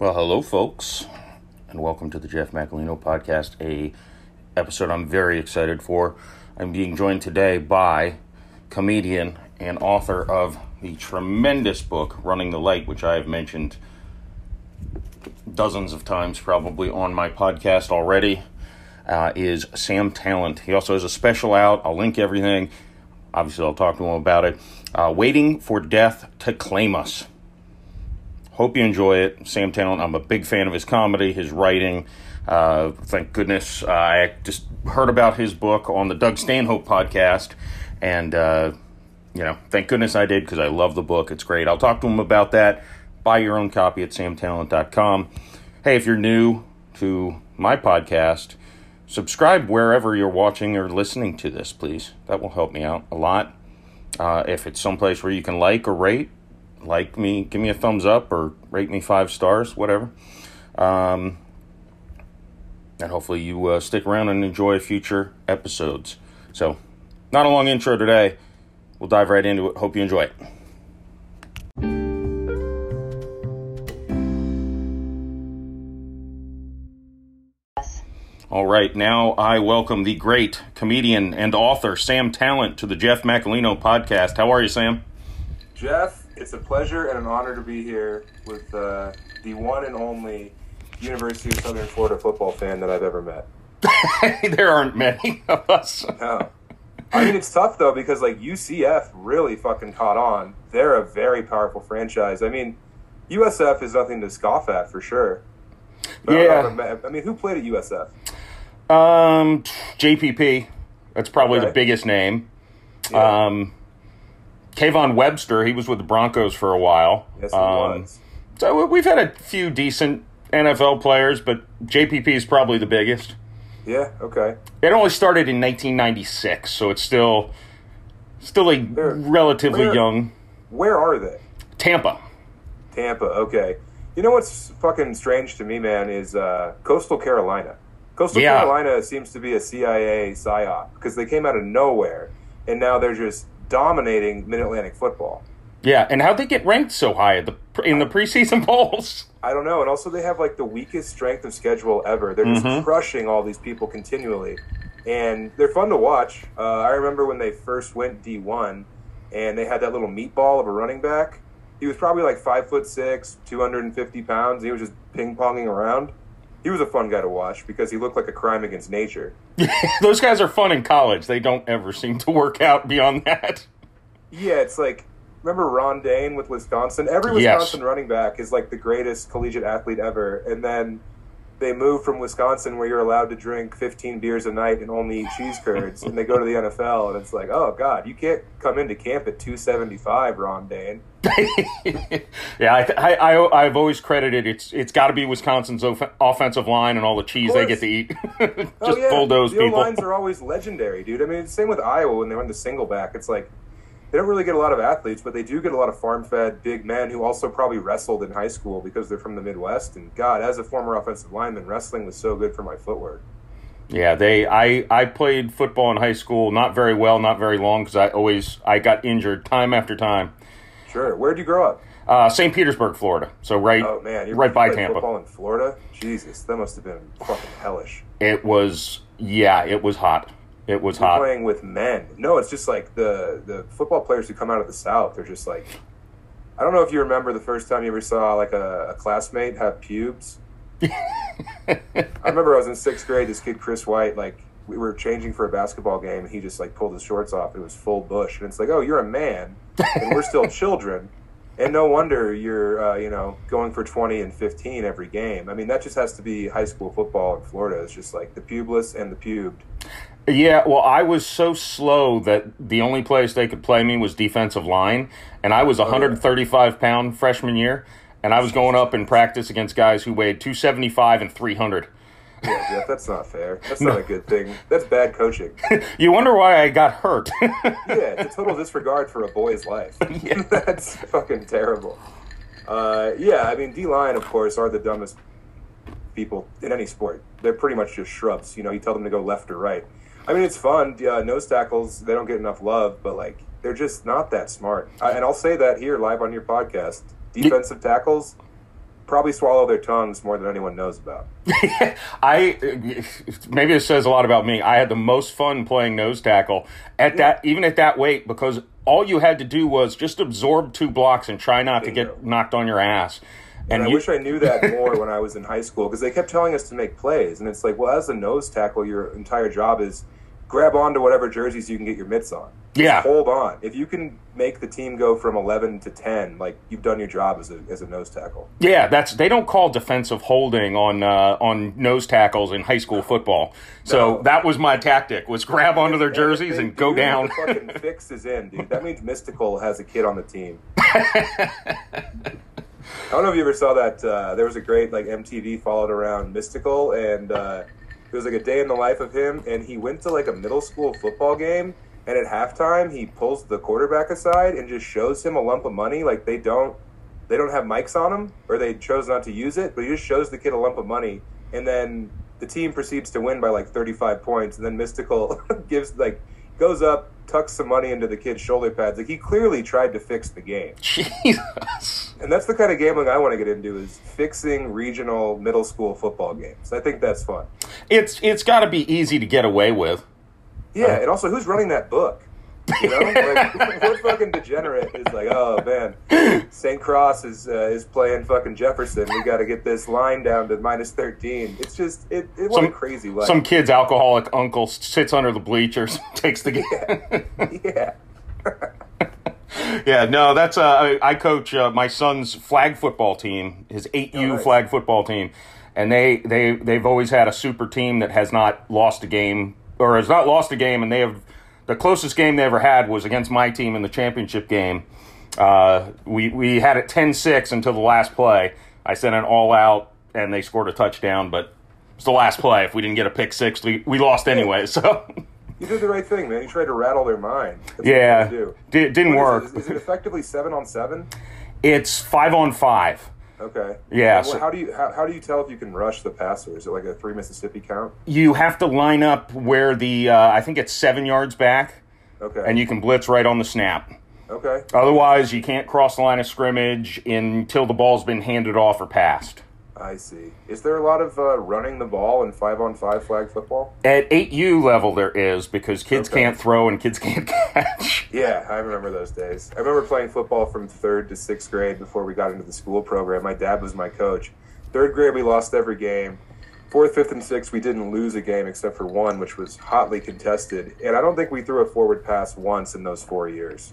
Well, hello, folks, and welcome to the Jeff Macolino podcast. A episode I'm very excited for. I'm being joined today by comedian and author of the tremendous book "Running the Light," which I have mentioned dozens of times, probably on my podcast already. Uh, is Sam Tallent. He also has a special out. I'll link everything. Obviously, I'll talk to him about it. Uh, Waiting for Death to Claim Us. Hope you enjoy it. Sam Tallent, I'm a big fan of his comedy, his writing. Uh, thank goodness I just heard about his book on the Doug Stanhope podcast. And, uh, you know, thank goodness I did because I love the book. It's great. I'll talk to him about that. Buy your own copy at samtallent.com. Hey, if you're new to my podcast, subscribe wherever you're watching or listening to this, please. That will help me out a lot. Uh, if it's someplace where you can like or rate, like me, give me a thumbs up or rate me five stars, whatever. Um, and hopefully you uh, stick around and enjoy future episodes. So, not a long intro today. We'll dive right into it. Hope you enjoy it. All right, now I welcome the great comedian and author Sam Tallent to the Jeff Macolino podcast. How are you, Sam? Jeff, it's a pleasure and an honor to be here with uh, the one and only University of Southern Florida football fan that I've ever met. there aren't many of us. No. I mean, it's tough though because like UCF really fucking caught on. They're a very powerful franchise. I mean, USF is nothing to scoff at for sure. But I Yeah. I I mean, who played at USF? Um, JPP. That's probably the biggest name. Yeah. Um, Kayvon Webster. He was with the Broncos for a while. yes, he um, was. So we've had a few decent NFL players, but JPP is probably the biggest. Yeah. Okay. It only started in 1996, so it's still still a Where- relatively where- young Where are they? Tampa. Tampa. Okay. You know what's fucking strange to me, man, is uh, Coastal Carolina. Coastal Yeah. Carolina seems to be a CIA psyop because they came out of nowhere and now they're just dominating Mid Atlantic football. Yeah, and how'd they get ranked so high in the preseason polls? I don't know, and also they have like the weakest strength of schedule ever. They're just Mhm. crushing all these people continually, and they're fun to watch. Uh, I remember when they first went D one, and they had that little meatball of a running back. He was probably like five foot six, two hundred and fifty pounds. And he was just ping ponging around. He was a fun guy to watch because he looked like a crime against nature. Those guys are fun in college. They don't ever seem to work out beyond that. Yeah, it's like remember Ron Dayne with Wisconsin. Every Yes. Wisconsin running back is like the greatest collegiate athlete ever, and then they move from Wisconsin where you're allowed to drink 15 beers a night and only eat cheese curds, and they go to the NFL, and it's like, oh god, you can't come into camp at 275, Ron Dayne. yeah, I, I, I, I've always credited it's it's got to be Wisconsin's off- offensive line and all the cheese they get to eat. Oh, Just oh yeah, bulldoze the people. lines are always legendary, dude. I mean, same with Iowa when they run the single back. It's like they don't really get a lot of athletes, but they do get a lot of farm-fed big men who also probably wrestled in high school because they're from the Midwest. And God, as a former offensive lineman, wrestling was so good for my footwork. Yeah, they. I I played football in high school, not very well, not very long, because I always I got injured time after time. Sure. Where'd you grow up? Uh, St. Petersburg, Florida. So right, Oh man, you're right by Tampa. Football in Florida. Jesus, that must have been fucking hellish. It was yeah, it was hot. It was You're hot. playing with men. No, it's just like the the football players who come out of the South. They're just like, I don't know if you remember the first time you ever saw like a, a classmate have pubes. I remember I was in sixth grade. This kid Chris White, like we were changing for a basketball game, and he just like pulled his shorts off. It was full bush, and it's like, oh, you're a man, and we're still children. And no wonder you're, uh, you know, going for 20 and 15 every game. I mean, that just has to be high school football in Florida. It's just like the pubeless and the pubed. Yeah, well, I was so slow that the only place they could play me was defensive line, and I was a Oh, yeah. 135 pound freshman year, and I was going up in practice against guys who weighed 275 and 300. Yeah, Jeff, that's not fair. That's not a good thing. That's bad coaching. You wonder why I got hurt. Yeah, it's a total disregard for a boy's life. Yeah. that's fucking terrible. Uh, yeah, I mean, D line, of course, are the dumbest people in any sport. They're pretty much just shrubs. You know, you tell them to go left or right. I mean, it's fun. Uh, nose tackles, they don't get enough love, but like, they're just not that smart. I, and I'll say that here live on your podcast. Defensive tackles, probably swallow their tongues more than anyone knows about. I maybe it says a lot about me. I had the most fun playing nose tackle at that even at that weight because all you had to do was just absorb two blocks and try not to get knocked on your ass. And, I you- wish I knew that more when I was in high school because they kept telling us to make plays, and it's like, well, as a nose tackle, your entire job is grab onto whatever jerseys you can get your mitts on. Just Yeah. hold on. If you can make the team go from eleven to ten, like you've done your job as a as a nose tackle. Yeah, that's they don't call defensive holding on uh, on nose tackles in high school football. So No. that was my tactic: was grab onto their jerseys they and go down. The fucking fix is in, dude. That means Mystikal has a kid on the team. I don't know if you ever saw that. Uh, there was a great like MTV followed around Mystikal, and uh, it was like a day in the life of him. And he went to like a middle school football game, and at halftime he pulls the quarterback aside and just shows him a lump of money. Like they don't, they don't have mics on them, or they chose not to use it. But he just shows the kid a lump of money, and then the team proceeds to win by like 35 points. And then Mystikal gives like goes up, tucks some money into the kid's shoulder pads. Like he clearly tried to fix the game. Jesus. And that's the kind of gambling I want to get into is fixing regional middle school football games. I think that's fun. It's it's got to be easy to get away with. Yeah, and also who's running that book? You know, like what fucking degenerate is like, oh man, St. Cross is uh, is playing fucking Jefferson. We got to get this line down to minus thirteen. It's just it. it what a Some- crazy life. Some kid's alcoholic uncle sits under the bleachers, takes the game. yeah. Yeah, no, that's uh, I, I coach uh, my son's flag football team, his 8U Oh, nice. flag football team, and they they they've always had a super team that has not lost a game or has not lost a game, and they have the closest game they ever had was against my team in the championship game. Uh, we we had it 10-6 until the last play. I sent an all out, and they scored a touchdown, but it's the last play. If we didn't get a pick six, we, we lost anyway. So You did the right thing, man. You tried to rattle their mind. That's yeah, do. di- didn't What work. Is it, is it effectively seven on seven? It's five on five. Okay. Yeah, so- how do you how, how do you tell if you can rush the passer? Is it like a three Mississippi count? you have to line up where the uh, I think it's seven yards back, Okay. and you can blitz right on the snap. okay. Otherwise, you can't cross the line of scrimmage until the ball's been handed off or passed. I see. Is there a lot of uh, running the ball in five on five flag football? At 8U level, there is because kids Okay. can't throw and kids can't catch. Yeah, I remember those days. I remember playing football from third to sixth grade before we got into the school program. My dad was my coach. Third grade, we lost every game. Fourth, fifth, and sixth, we didn't lose a game except for one, which was hotly contested. And I don't think we threw a forward pass once in those four years.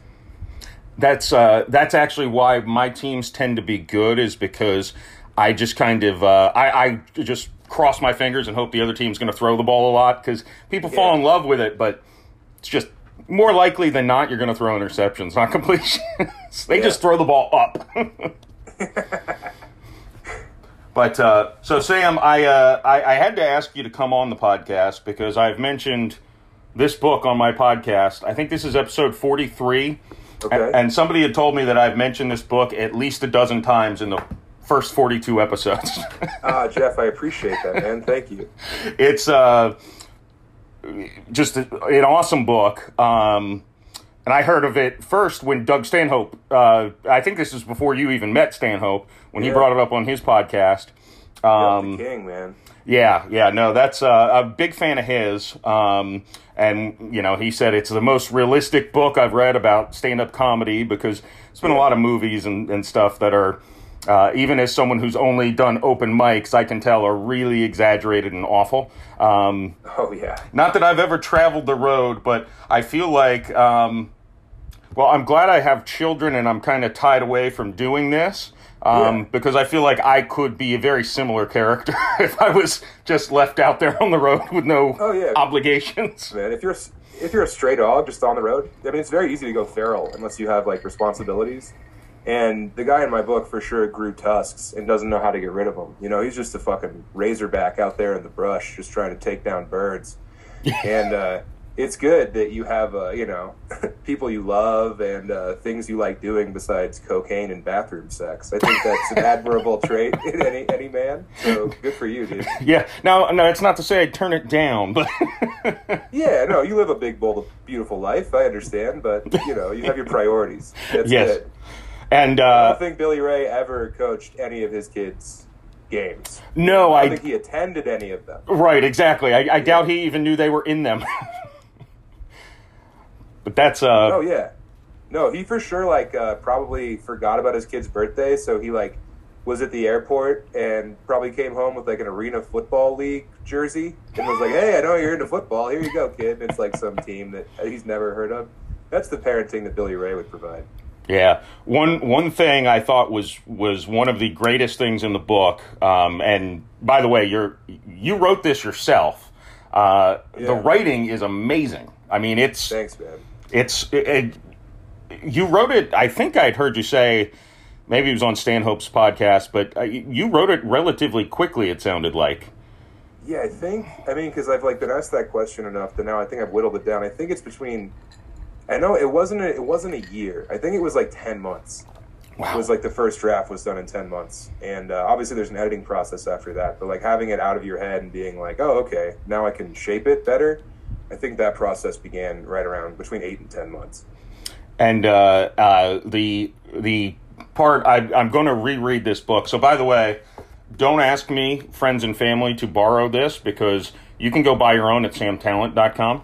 That's uh, that's actually why my teams tend to be good is because I just kind of uh, I, I just cross my fingers and hope the other team's going to throw the ball a lot because people fall in love with it, but it's just more likely than not you're going to throw interceptions, not completions. they Yeah. just throw the ball up. but uh, so Sam, I, uh, I I had to ask you to come on the podcast because I've mentioned this book on my podcast. I think this is episode forty three. Okay. And, and somebody had told me that I've mentioned this book at least a dozen times in the first 42 episodes. Ah, Jeff, I appreciate that, man. Thank you. it's uh, just a, an awesome book. Um, and I heard of it first when Doug Stanhope, uh, I think this is before you even met Stanhope, when he brought it up on his podcast. Um, king, man. Yeah, yeah, no, that's uh, a big fan of his. Um, and, you know, he said it's the most realistic book I've read about stand up comedy because it's been a lot of movies and, and stuff that are, uh, even as someone who's only done open mics, I can tell are really exaggerated and awful. Um, Oh yeah. not that I've ever traveled the road, but I feel like, um, well, I'm glad I have children and I'm kind of tied away from doing this. Um, Yeah. Because I feel like I could be a very similar character if I was just left out there on the road with no Oh, yeah. obligations. man. If you're if you're a stray dog just on the road, I mean, it's very easy to go feral unless you have like responsibilities. And the guy in my book for sure grew tusks and doesn't know how to get rid of them. You know, he's just a fucking razorback out there in the brush, just trying to take down birds. and uh, it's good that you have, uh, you know, people you love and uh, things you like doing besides cocaine and bathroom sex. I think that's an admirable trait in any any man. So good for you, dude. Yeah. Now, no, it's not to say I'd turn it down, but Yeah, no, you live a big, bold, beautiful life. I understand, but you know, you have your priorities. That's Yes. good. And I uh, don't think Billy Ray ever coached any of his kids' games. no, I I don't think he attended any of them. right exactly. I, I doubt he even knew they were in them. but that's uh, Oh yeah, no, he for sure like uh, probably forgot about his kid's birthday, so he like was at the airport and probably came home with like an arena football league jersey and was like, "Hey, I know you're into football. Here you go, kid." And it's like some team that he's never heard of. That's the parenting that Billy Ray would provide. Yeah, one one thing I thought was was one of the greatest things in the book. Um, and by the way, you're you wrote this yourself. Uh, The writing is amazing. I mean, it's Thanks, man. it's it, it, you wrote it. I think I'd heard you say maybe it was on Stanhope's podcast, but uh, you wrote it relatively quickly. It sounded like. Yeah, I think. I mean, because I've like been asked that question enough that now I think I've whittled it down. I think it's between. I know it wasn't. A, it wasn't a year. I think it was like ten months. Wow. was like the first draft was done in 10 months and uh, obviously there's an editing process after that but like having it out of your head and being like oh okay now i can shape it better i think that process began right around between 8 and 10 months and uh, uh, the the part I, I'm going to reread this book. So, by the way, don't ask me, friends and family, to borrow this because you can go buy your own at samtallent.com.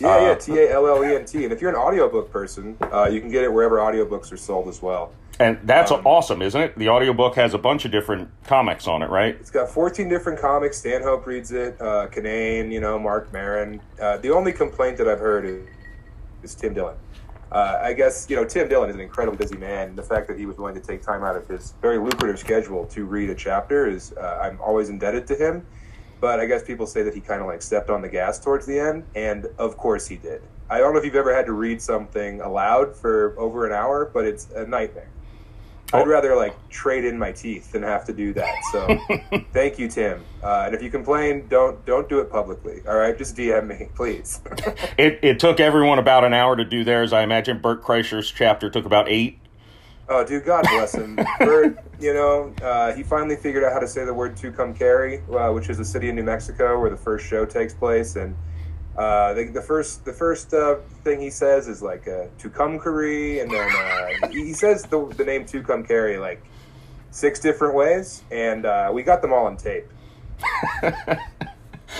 yeah Uh, yeah t-a-l-l-e-n-t and if you're an audiobook person uh, you can get it wherever audiobooks are sold as well And that's Um, awesome, isn't it? The audiobook has a bunch of different comics on it, right? It's got 14 different comics. Stanhope reads it. Uh, Kinane, you know, Marc Maron. Uh, the only complaint that I've heard is, is Tim Dillon. Uh, I guess, you know, Tim Dillon is an incredibly busy man. And the fact that he was willing to take time out of his very lucrative schedule to read a chapter is, uh, I'm always indebted to him. But I guess people say that he kind of like stepped on the gas towards the end. And of course he did. I don't know if you've ever had to read something aloud for over an hour, but it's a nightmare. I'd Oh. rather like trade in my teeth than have to do that. So, thank you, Tim. Uh, and if you complain, don't don't do it publicly. All right, just DM me, please. It, it took everyone about an hour to do theirs. I imagine Bert Kreischer's chapter took about eight. Oh, dude, God bless him. Bert, you know, uh, he finally figured out how to say the word "Tucumcari," uh, which is a city in New Mexico where the first show takes place, and. Uh, the, the first the first uh, thing he says is like uh, Tucumcari, and then uh, he, he says the, the name Tucumcari like six different ways, and uh, we got them all on tape.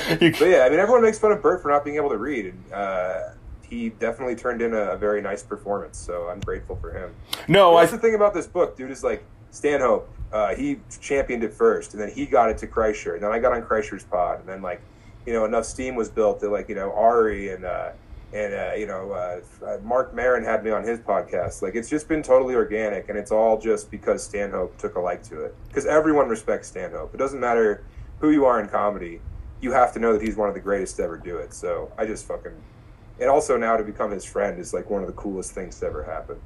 But yeah, I mean, everyone makes fun of Bert for not being able to read, and uh, he definitely turned in a, a very nice performance. So I'm grateful for him. no, I That's the thing about this book, dude. Is like Stanhope, uh, he championed it first, and then he got it to Kreischer, and then I got on Kreischer's pod, and then like, you know, enough steam was built that like you know Ari and uh, and uh, you know uh, Marc Maron had me on his podcast. Like it's just been totally organic, and it's all just because Stanhope took a like to it. Because everyone respects Stanhope. It doesn't matter who you are in comedy. You have to know that he's one of the greatest to ever do it. So I just fucking, and also now to become his friend is like one of the coolest things to ever happen.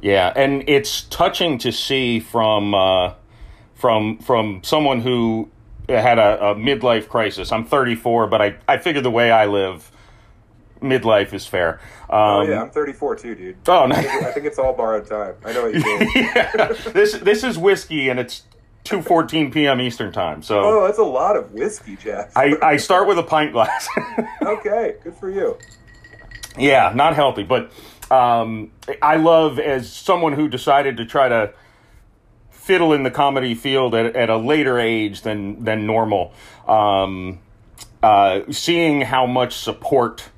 Yeah, and it's touching to see from uh, from from someone who had a, a midlife crisis. I'm 34, but I I figure the way I live, midlife is fair. Um, Oh yeah, I'm 34 too, dude. Oh, I think, I think it's all borrowed time. I know what you mean. yeah, this this is whiskey, and it's 2:14 p.m. Eastern time. So oh, that's a lot of whiskey, Jeff. I I start with a pint glass. okay, good for you. Yeah, not healthy, but um, I love as someone who decided to try to fiddle in the comedy field at, at a later age than than normal. Um, uh, seeing how much support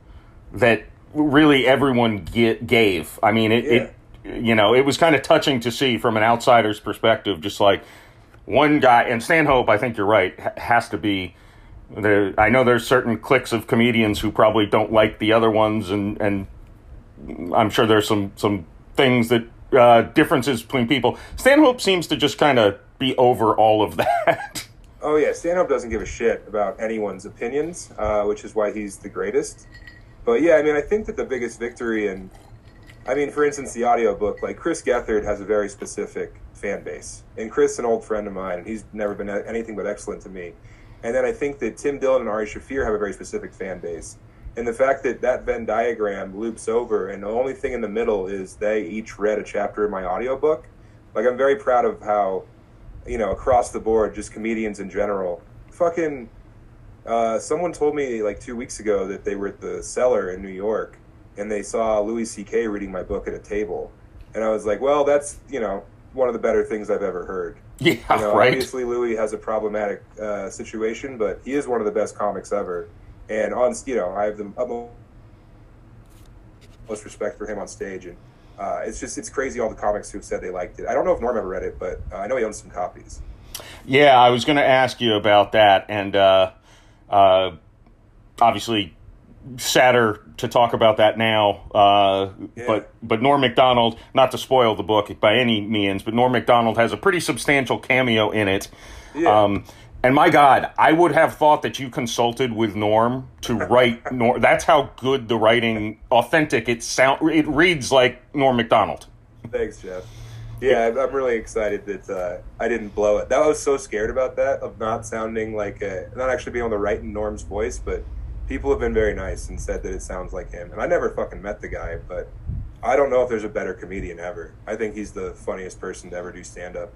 that really everyone get, gave. I mean, it, it you know it was kind of touching to see from an outsider's perspective. Just like one guy and Stanhope, I think you're right, has to be there. I know there's certain cliques of comedians who probably don't like the other ones, and and I'm sure there's some some things that uh, differences between people. Stanhope seems to just kind of be over all of that. Oh yeah, Stanhope doesn't give a shit about anyone's opinions, uh, which is why he's the greatest. But yeah, I mean, I think that the biggest victory in, I mean, for instance, the audiobook, like Chris Gethard has a very specific fan base, and Chris, an old friend of mine, and he's never been anything but excellent to me. And then I think that Tim Dillon and Ari Shaffir have a very specific fan base. And the fact that that Venn diagram loops over, and the only thing in the middle is they each read a chapter of my audiobook, like I'm very proud of how you know, across the board, just comedians in general. Fucking, uh, someone told me like two weeks ago that they were at the cellar in New York and they saw Louis C.K. reading my book at a table. and I was like, well, that's you know one of the better things I've ever heard. Yeah, You know, right. Obviously, Louis has a problematic uh, situation, but he is one of the best comics ever. And on, you know, I have the utmost respect for him on stage, and uh, it's just it's crazy all the comics who've said they liked it. I don't know if Norm ever read it, but uh, I know he owns some copies. Yeah, I was going to ask you about that, and uh, uh, obviously sadder to talk about that now. Uh, Yeah. But but Norm Macdonald, not to spoil the book by any means, but Norm Macdonald has a pretty substantial cameo in it. Yeah. Um, and my God, I would have thought that you consulted with Norm to write Norm. That's how good the writing, authentic. It sound. It reads like Norm Macdonald. Thanks, Jeff. Yeah, I'm- really excited that uh, I didn't blow it. That I was so scared about that of not sounding like a, not actually being able to write in Norm's voice, but people have been very nice and said that it sounds like him. And I never fucking met the guy, but I don't know if there's a better comedian ever. I think he's the funniest person to ever do stand up.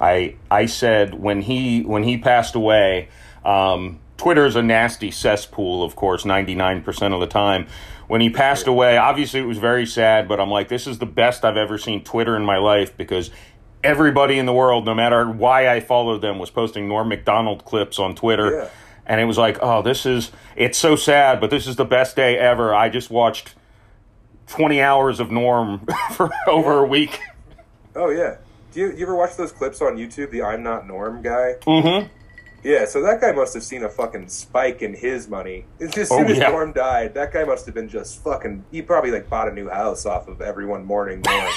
I I said when he when he passed away, um, is a nasty cesspool, of course, ninety nine percent of the time. When he passed away, obviously it was very sad, but I'm like, this is the best I've ever seen Twitter in my life because everybody in the world, no matter why I followed them, was posting Norm Macdonald clips on Twitter. Yeah. And it was like, oh, this is, it's so sad, but this is the best day ever. I just watched 20 hours of Norm for over a week. Oh yeah. Do you, you ever watch those clips on YouTube? The I'm not Norm guy. Mm-hmm. Yeah, so that guy must have seen a fucking spike in his money. As soon Oh, as yeah. Norm died, that guy must have been just fucking. He probably like bought a new house off of everyone mourning Norm.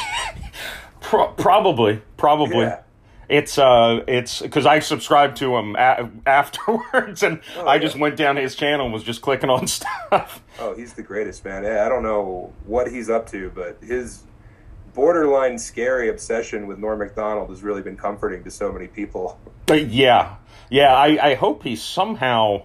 Pro- probably, probably. Yeah. It's uh, it's because I subscribed to him a- afterwards, and Oh, I yeah. just went down his channel and was just clicking on stuff. oh, he's the greatest man. I don't know what he's up to, but his borderline scary obsession with Norm Macdonald has really been comforting to so many people. But yeah, yeah. I, I hope he somehow,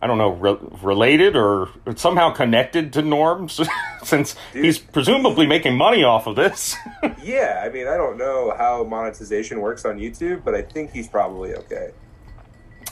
I don't know, re- related or somehow connected to Norms, since Dude. he's presumably making money off of this. Yeah, I mean, I don't know how monetization works on YouTube, but I think he's probably okay.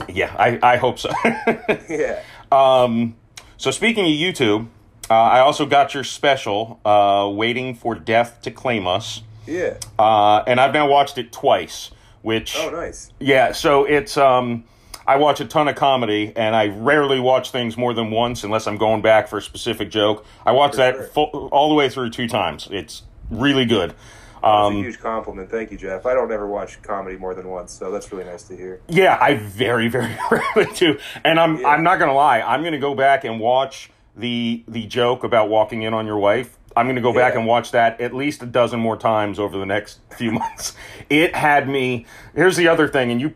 yeah, I, I hope so. Yeah. Um, so speaking of YouTube, uh, I also got your special, uh, "Waiting for Death to Claim Us," Yeah. uh, and I've now watched it twice. Which, Oh, nice. yeah, so it's um, I watch a ton of comedy, and I rarely watch things more than once unless I'm going back for a specific joke. I watch For that sure. full, all the way through two times. It's really good. That's a Um, huge compliment. Thank you, Jeff. I don't ever watch comedy more than once, so that's really nice to hear. Yeah, I very, very rarely do. And I'm Yeah. I'm not gonna lie, I'm gonna go back and watch the the joke about walking in on your wife. I'm gonna go back and watch that at least a dozen more times over the next few months. It had me here's the other thing, and you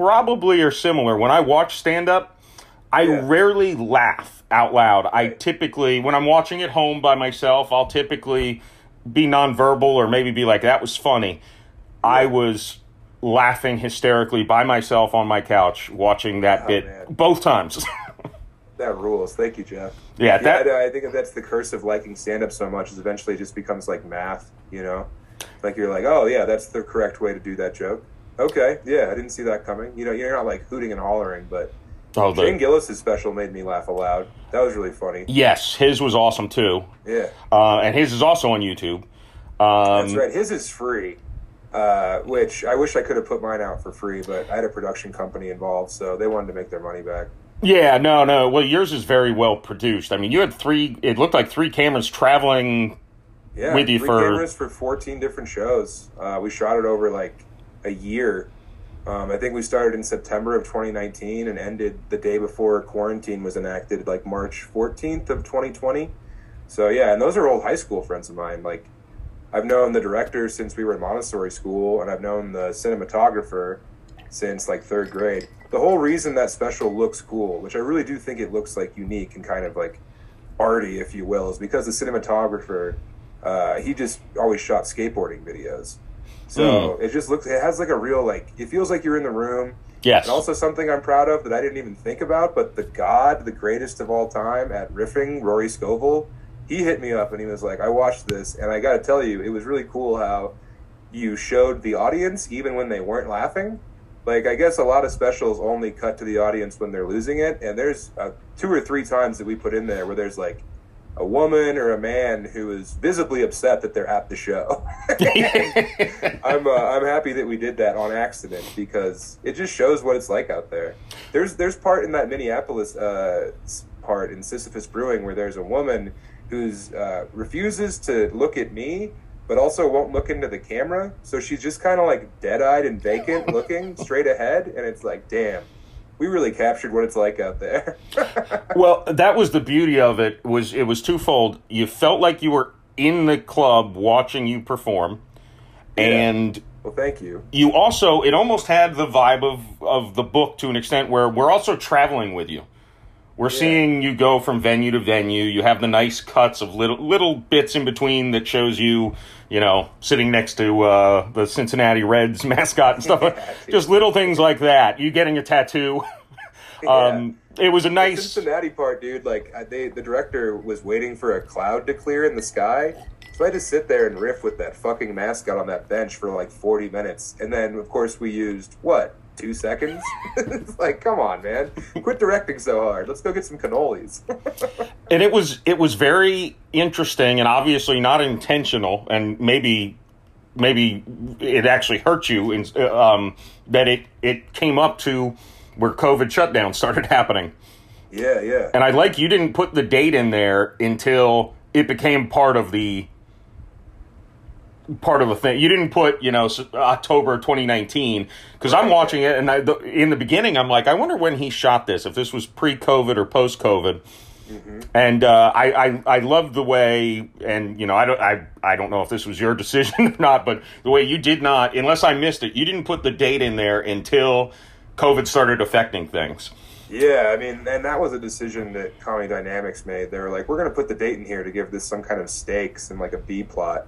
probably are similar. When I watch stand up, I Yeah. rarely laugh out loud. I typically when I'm watching at home by myself, I'll typically be nonverbal or maybe be like, that was funny. I was laughing hysterically by myself on my couch watching that Oh, bit man. both times. That rules. Thank you, Jeff. yeah, that yeah, I, I think that's the curse of liking stand up so much is eventually it just becomes like math, you know? Like you're like, oh, yeah, that's the correct way to do that joke. Okay, yeah, I didn't see that coming. You know, you're not like hooting and hollering, but oh, Shane the, Gillis' special made me laugh aloud. That was really funny. yes, his was awesome too, Yeah, uh, and his is also on YouTube. Um, that's right. His is free, uh, which I wish I could have put mine out for free, but I had a production company involved, so they wanted to make their money back. Yeah, no, no. Well, yours is very well produced. I mean, you had three. It looked like three cameras traveling. Yeah, With you for- cameras for 14 different shows. Uh, we shot it over like a year. Um, I think we started in September of 2019 and ended the day before quarantine was enacted, like March 14th of 2020. So yeah, and those are old high school friends of mine. Like I've known the director since we were in Montessori school, and I've known the cinematographer since like third grade. The whole reason that special looks cool, which I really do think it looks like unique and kind of like arty, if you will, is because the cinematographer uh, he just always shot skateboarding videos. So it just looks, it has like a real, like, it feels like you're in the room. Yes. And also something I'm proud of that I didn't even think about, but the God, the greatest of all time at riffing, Rory Scovel, he hit me up and he was like, I watched this and I got to tell you, it was really cool how you showed the audience even when they weren't laughing. Like, I guess a lot of specials only cut to the audience when they're losing it. And there's uh, two or three times that we put in there where there's like a woman or a man who is visibly upset that they're at the show. I'm uh, I'm happy that we did that on accident because it just shows what it's like out there. There's there's part in that Minneapolis uh, part in Sisyphus Brewing where there's a woman who's uh, refuses to look at me but also won't look into the camera. So she's just kind of like dead eyed and vacant, looking straight ahead. And it's like, damn, we really captured what it's like out there. well, that was the beauty of it. Was it was twofold. You felt like you were in the club watching you perform, yeah. and well, thank you. You also it almost had the vibe of of the book to an extent where we're also traveling with you. We're yeah. seeing you go from venue to venue. You have the nice cuts of little little bits in between that shows you, you know, sitting next to uh, the Cincinnati Reds mascot and stuff. yeah, Just little things like that. You getting a tattoo. um, yeah. It was a nice the Cincinnati part, dude. Like they, the director was waiting for a cloud to clear in the sky, so I had to sit there and riff with that fucking mascot on that bench for like forty minutes, and then of course we used what two seconds. it's like, come on, man, quit directing so hard. Let's go get some cannolis. and it was it was very interesting and obviously not intentional, and maybe maybe it actually hurt you in, um, that it it came up to where COVID shutdown started happening. Yeah, yeah. And I like you didn't put the date in there until it became part of the part of the thing. You didn't put, you know, October 2019 because I'm watching it, and I, the, in the beginning, I'm like, I wonder when he shot this. If this was pre-COVID or post-COVID. Mm-hmm. And uh, I, I I love the way, and you know, I don't I I don't know if this was your decision or not, but the way you did not, unless I missed it, you didn't put the date in there until COVID started affecting things. Yeah, I mean, and that was a decision that Comedy Dynamics made. They were like, we're going to put the date in here to give this some kind of stakes and like a B plot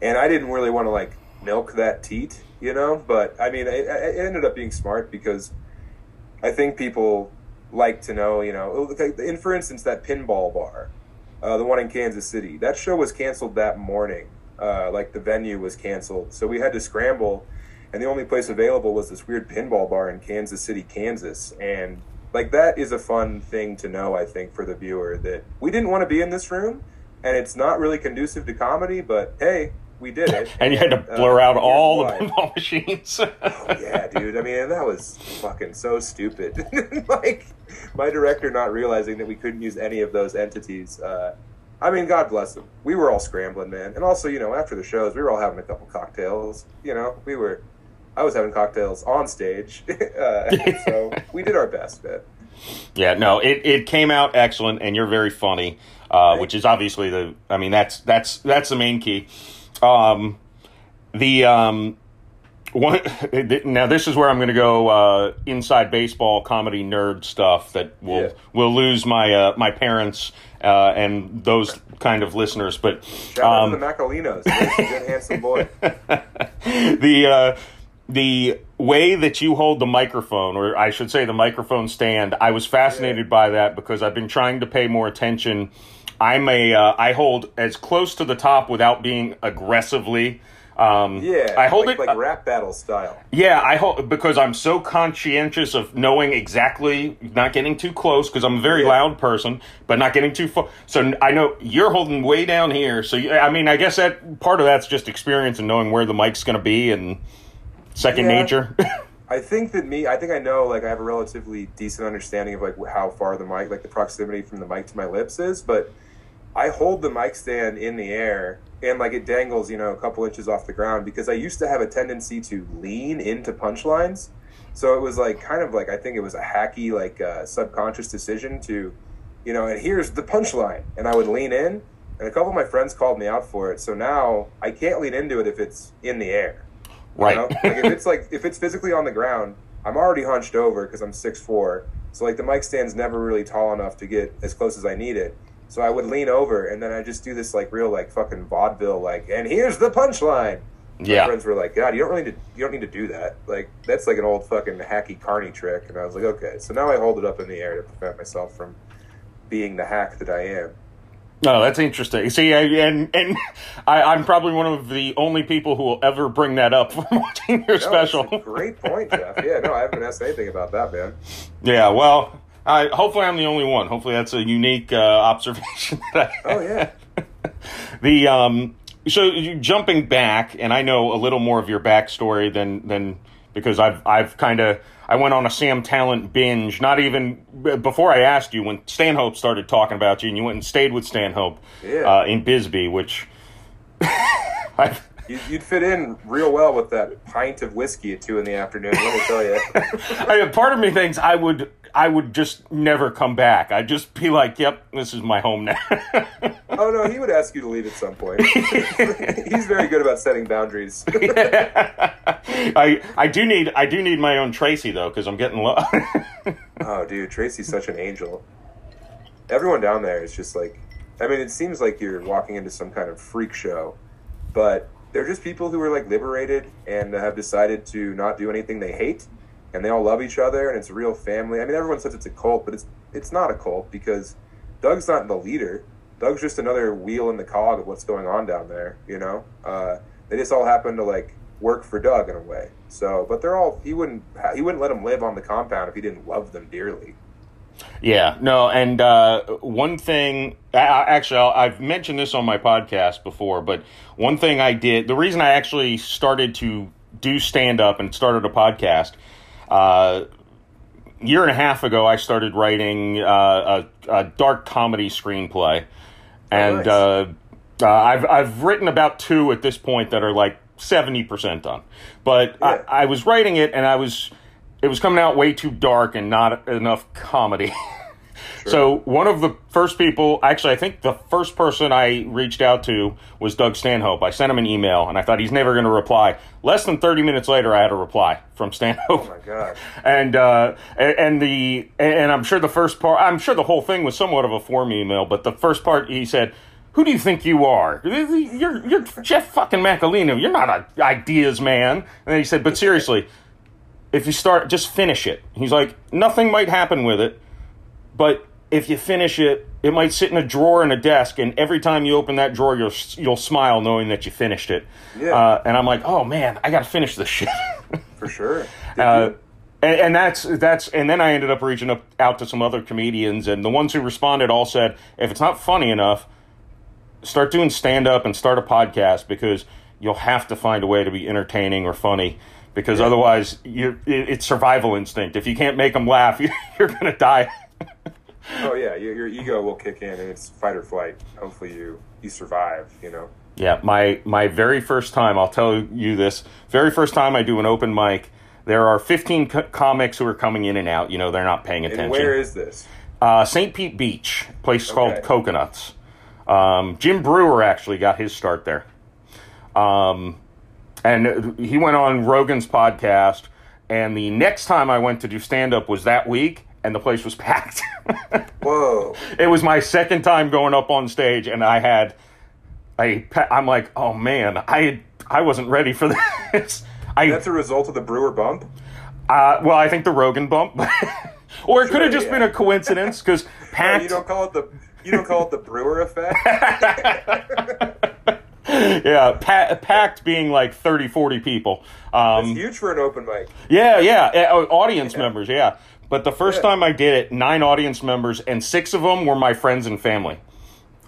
and I didn't really want to like milk that teat, you know. But I mean, it, it ended up being smart because I think people like to know, you know, in for instance that pinball bar, uh, the one in Kansas City. That show was canceled that morning. Uh, like the venue was canceled, so we had to scramble, and the only place available was this weird pinball bar in Kansas City, Kansas, and like that is a fun thing to know. I think for the viewer that we didn't want to be in this room, and it's not really conducive to comedy, but hey, we did it. and you had to uh, blur uh, out all the pinball machines. oh yeah, dude. I mean, that was fucking so stupid. like my director not realizing that we couldn't use any of those entities. Uh, I mean, God bless them. We were all scrambling, man. And also, you know, after the shows, we were all having a couple cocktails. You know, we were. I was having cocktails on stage, uh, so we did our best, man. Yeah, no, it, it came out excellent, and you're very funny, uh, which is obviously the. I mean, that's that's that's the main key. Um, the um, one now this is where I'm going to go uh, inside baseball comedy nerd stuff that will yeah. will lose my uh, my parents uh, and those kind of listeners. But shout um, out to the Macolinos, good handsome boy. the uh, the way that you hold the microphone, or I should say the microphone stand, I was fascinated yeah. by that because I've been trying to pay more attention I'm a uh, I hold as close to the top without being aggressively. Um, yeah, I hold like, it like uh, rap battle style. Yeah, I hold because I'm so conscientious of knowing exactly, not getting too close because I'm a very yeah. loud person, but not getting too far. So I know you're holding way down here. So I mean, I guess that part of that's just experience and knowing where the mic's going to be and second yeah. nature. I think that me, I think I know, like I have a relatively decent understanding of like how far the mic, like the proximity from the mic to my lips is, but I hold the mic stand in the air and like it dangles, you know, a couple inches off the ground because I used to have a tendency to lean into punchlines. So it was like kind of like I think it was a hacky like uh, subconscious decision to, you know, and here's the punchline, and I would lean in, and a couple of my friends called me out for it. So now I can't lean into it if it's in the air. Right. You know? like if it's like if it's physically on the ground, I'm already hunched over because I'm six four. So like the mic stand's never really tall enough to get as close as I need it. So I would lean over and then I just do this like real like fucking vaudeville like, and here's the punchline. Yeah. My friends were like, God, you don't really need to, you don't need to do that. Like that's like an old fucking hacky carny trick. And I was like, okay. So now I hold it up in the air to prevent myself from being the hack that I am. No, that's interesting. See, and and I, am probably one of the only people who will ever bring that up from watching your no, special. great point, Jeff. Yeah, no, I haven't asked anything about that, man. Yeah, well, I, hopefully, I'm the only one. Hopefully, that's a unique uh, observation that I Oh yeah. the um so you jumping back and i know a little more of your backstory than than because i've i've kind of i went on a sam tallent binge not even before i asked you when stanhope started talking about you and you went and stayed with stanhope Yeah. uh, in bisbee which I, You- You'd fit in real well with that pint of whiskey at two in the afternoon. Let me tell you. I, part of me thinks i would i would just never come back i'd just be like yep this is my home now Oh no, he would ask you to leave at some point. He's very good about setting boundaries. i i do need i do need my own tracy though because i'm getting low Oh, dude, Tracy's such an angel. Everyone down there is just like, I mean, it seems like you're walking into some kind of freak show, but they're just people who are like liberated and have decided to not do anything they hate, and they all love each other, and it's a real family. I mean, everyone says it's a cult, but it's it's not a cult because Doug's not the leader. Doug's just another wheel in the cog of what's going on down there. You know, uh, they just all happen to like work for Doug in a way. So, but they're all he wouldn't he wouldn't let them live on the compound if he didn't love them dearly. Yeah, no, and uh, one thing, I, I, actually, I'll, I've mentioned this on my podcast before, but one thing I did, the reason I actually started to do stand up and started a podcast, uh, year and a half ago, I started writing uh, a, a dark comedy screenplay, and nice. uh, uh, I've I've written about two at this point that are like seventy percent done, but Yeah. I, I was writing it and I was it was coming out way too dark and not enough comedy. So one of the first people, actually, I think the first person I reached out to was Doug Stanhope. I sent him an email, and I thought he's never going to reply. Less than thirty minutes later, I had a reply from Stanhope Oh my god. and uh, and the and I'm sure the first part, I'm sure the whole thing was somewhat of a form email, but the first part he said, "Who do you think you are? You're you're Jeff fucking Macolino. You're not a ideas man." And then he said, "But seriously, if you start, just finish it." He's like, "Nothing might happen with it, but." If you finish it, it might sit in a drawer in a desk, and every time you open that drawer, you'll you'll smile knowing that you finished it. Yeah. Uh, and I'm like, oh man, I got to finish this shit. For sure. Uh, and, and that's that's and then I ended up reaching up out to some other comedians, and the ones who responded all said, if it's not funny enough, start doing stand up and start a podcast because you'll have to find a way to be entertaining or funny because otherwise you it's survival instinct. If you can't make them laugh, you're gonna die. oh yeah, your, your ego will kick in, and it's fight or flight. Hopefully, you you survive. You know. Yeah, my my very first time, I'll tell you this. Very first time I do an open mic, there are 15 co- comics who are coming in and out. You know, they're not paying attention. And where is this? Uh, St. Pete Beach, place called Coconuts. Um, Jim Breuer actually got his start there. Um, and he went on Rogan's podcast. And the next time I went to do stand up was that week, and the place was packed. Whoa. it was my second time going up on stage, and I had a. I'm like, oh man, I I wasn't ready for this. I That's a result of the Breuer bump. uh, well, I think the Rogan bump, or it could have just yeah. been a coincidence because Oh, packed. you don't call it the you don't call it the Breuer effect. yeah, pa- packed being like 30, 40 people. Um, It's huge for an open mic. yeah, yeah, oh, audience members, yeah. But the first Yeah. time I did it, nine audience members, and six of them were my friends and family.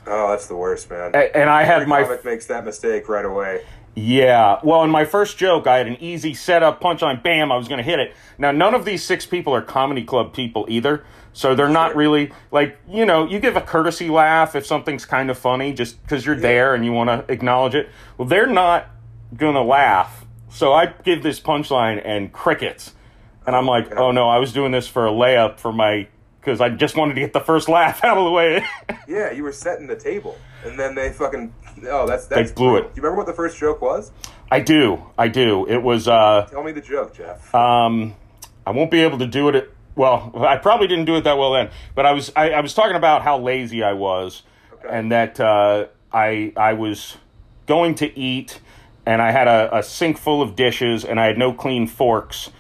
Oh, that's the worst, man. A- And I had Every my comic makes that mistake right away. yeah. Well, in my first joke, I had an easy setup, punchline, bam, I was going to hit it. Now, none of these six people are comedy club people either, so they're not really like you know. You give a courtesy laugh if something's kind of funny, just because you're there and you want to acknowledge it. Well, they're not going to laugh, so I give this punchline and crickets, and I'm like, oh no, I was doing this for a layup for my because I just wanted to get the first laugh out of the way. Yeah, you were setting the table, and then they fucking oh, that's that's blew it. Do you remember what the first joke was? I do, I do. It was. uh Tell me the joke, Jeff. Um, I won't be able to do it. Well, I probably didn't do it that well then, but I was I, I was talking about how lazy I was, Okay. and that uh, I I was going to eat, and I had a, a sink full of dishes, and I had no clean forks.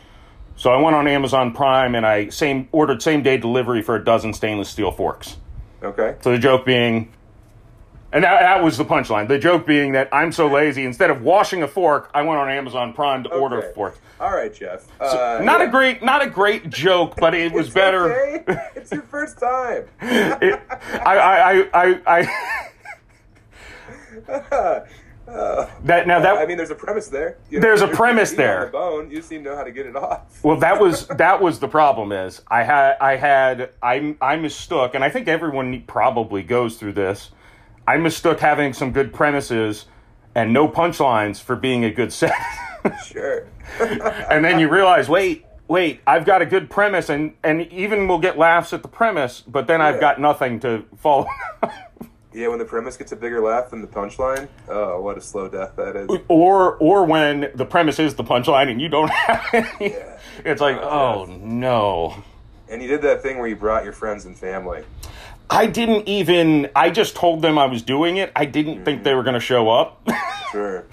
So I went on Amazon Prime and I same ordered same day delivery for a dozen stainless steel forks. okay. So the joke being, And that, that was the punchline. The joke being that I'm so lazy, instead of washing a fork, I went on Amazon Prime to order a fork. All right, Jeff. Uh, not yeah. a great, not a great joke, but it was better. okay. It's your first time. It- I, I, I, I, that now that I mean, there's a premise there. You know, There's a premise there. The bone. You need to know how to get it off. Well, that was that was the problem. Is I had I had I I mistook, and I think everyone probably goes through this. I mistook having some good premises and no punchlines for being a good set, Sure. and then you realize, wait, wait, I've got a good premise, and and even we'll get laughs at the premise, but then I've got nothing to follow. Yeah, when the premise gets a bigger laugh than the punchline, oh, what a slow death that is. or or when the premise is the punchline and you don't have any. Yeah. It's like, Oh, oh no. And you did that thing where you brought your friends and family. I didn't even. I just told them I was doing it. I didn't think mm. they were going to show up. Sure.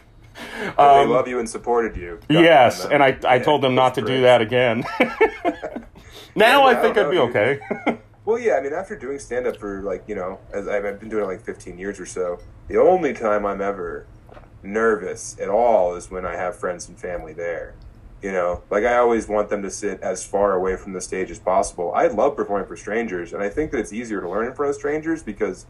But they love you and supported you. Got Um, yes, and I, I yeah, told them not to that's do that again. now I I think I'd be okay. Well, yeah, I mean, after doing stand up for like, you know, as I've I've been doing it like 15 years or so, the only time I'm ever nervous at all is when I have friends and family there. You know, like I always want them to sit as far away from the stage as possible. I love performing for strangers, and I think that it's easier to learn in front of strangers because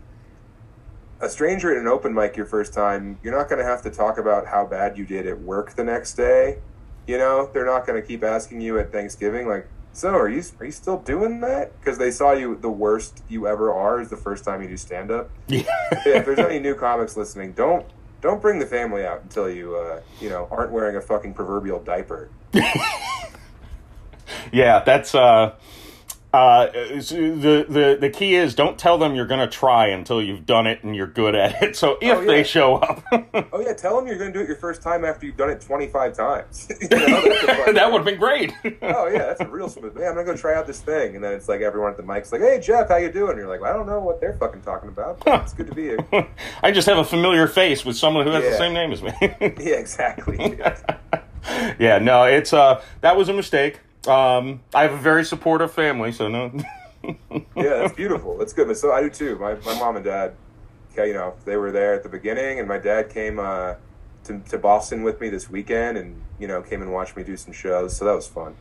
a stranger at an open mic your first time, you're not going to have to talk about how bad you did at work the next day. You know, they're not going to keep asking you at Thanksgiving, like, so are you are you still doing that? Because they saw you the worst you ever are is the first time you do stand up. yeah, if there's any new comics listening, don't don't bring the family out until you uh, you know aren't wearing a fucking proverbial diaper. yeah, that's uh, uh, the the the key is don't tell them you're going to try until you've done it and you're good at it. So if Oh, they show up, Oh yeah, tell them you're going to do it your first time after you've done it 25 times. You know, that would have been great. oh yeah, that's a real smooth. Yeah, I'm gonna go try out this thing, and then it's like everyone at the mic's like, "Hey Jeff, how you doing?" And you're like, well, "I don't know what they're fucking talking about. but It's good to be here." I just have a familiar face with someone who has the same name as me. yeah, exactly. yeah, no, it's uh, that was a mistake. Um, I have a very supportive family, so no. yeah, that's beautiful. That's good. But so I do too. My my mom and dad, you know, they were there at the beginning, and my dad came uh, to to Boston with me this weekend, and you know, came and watched me do some shows. So that was fun.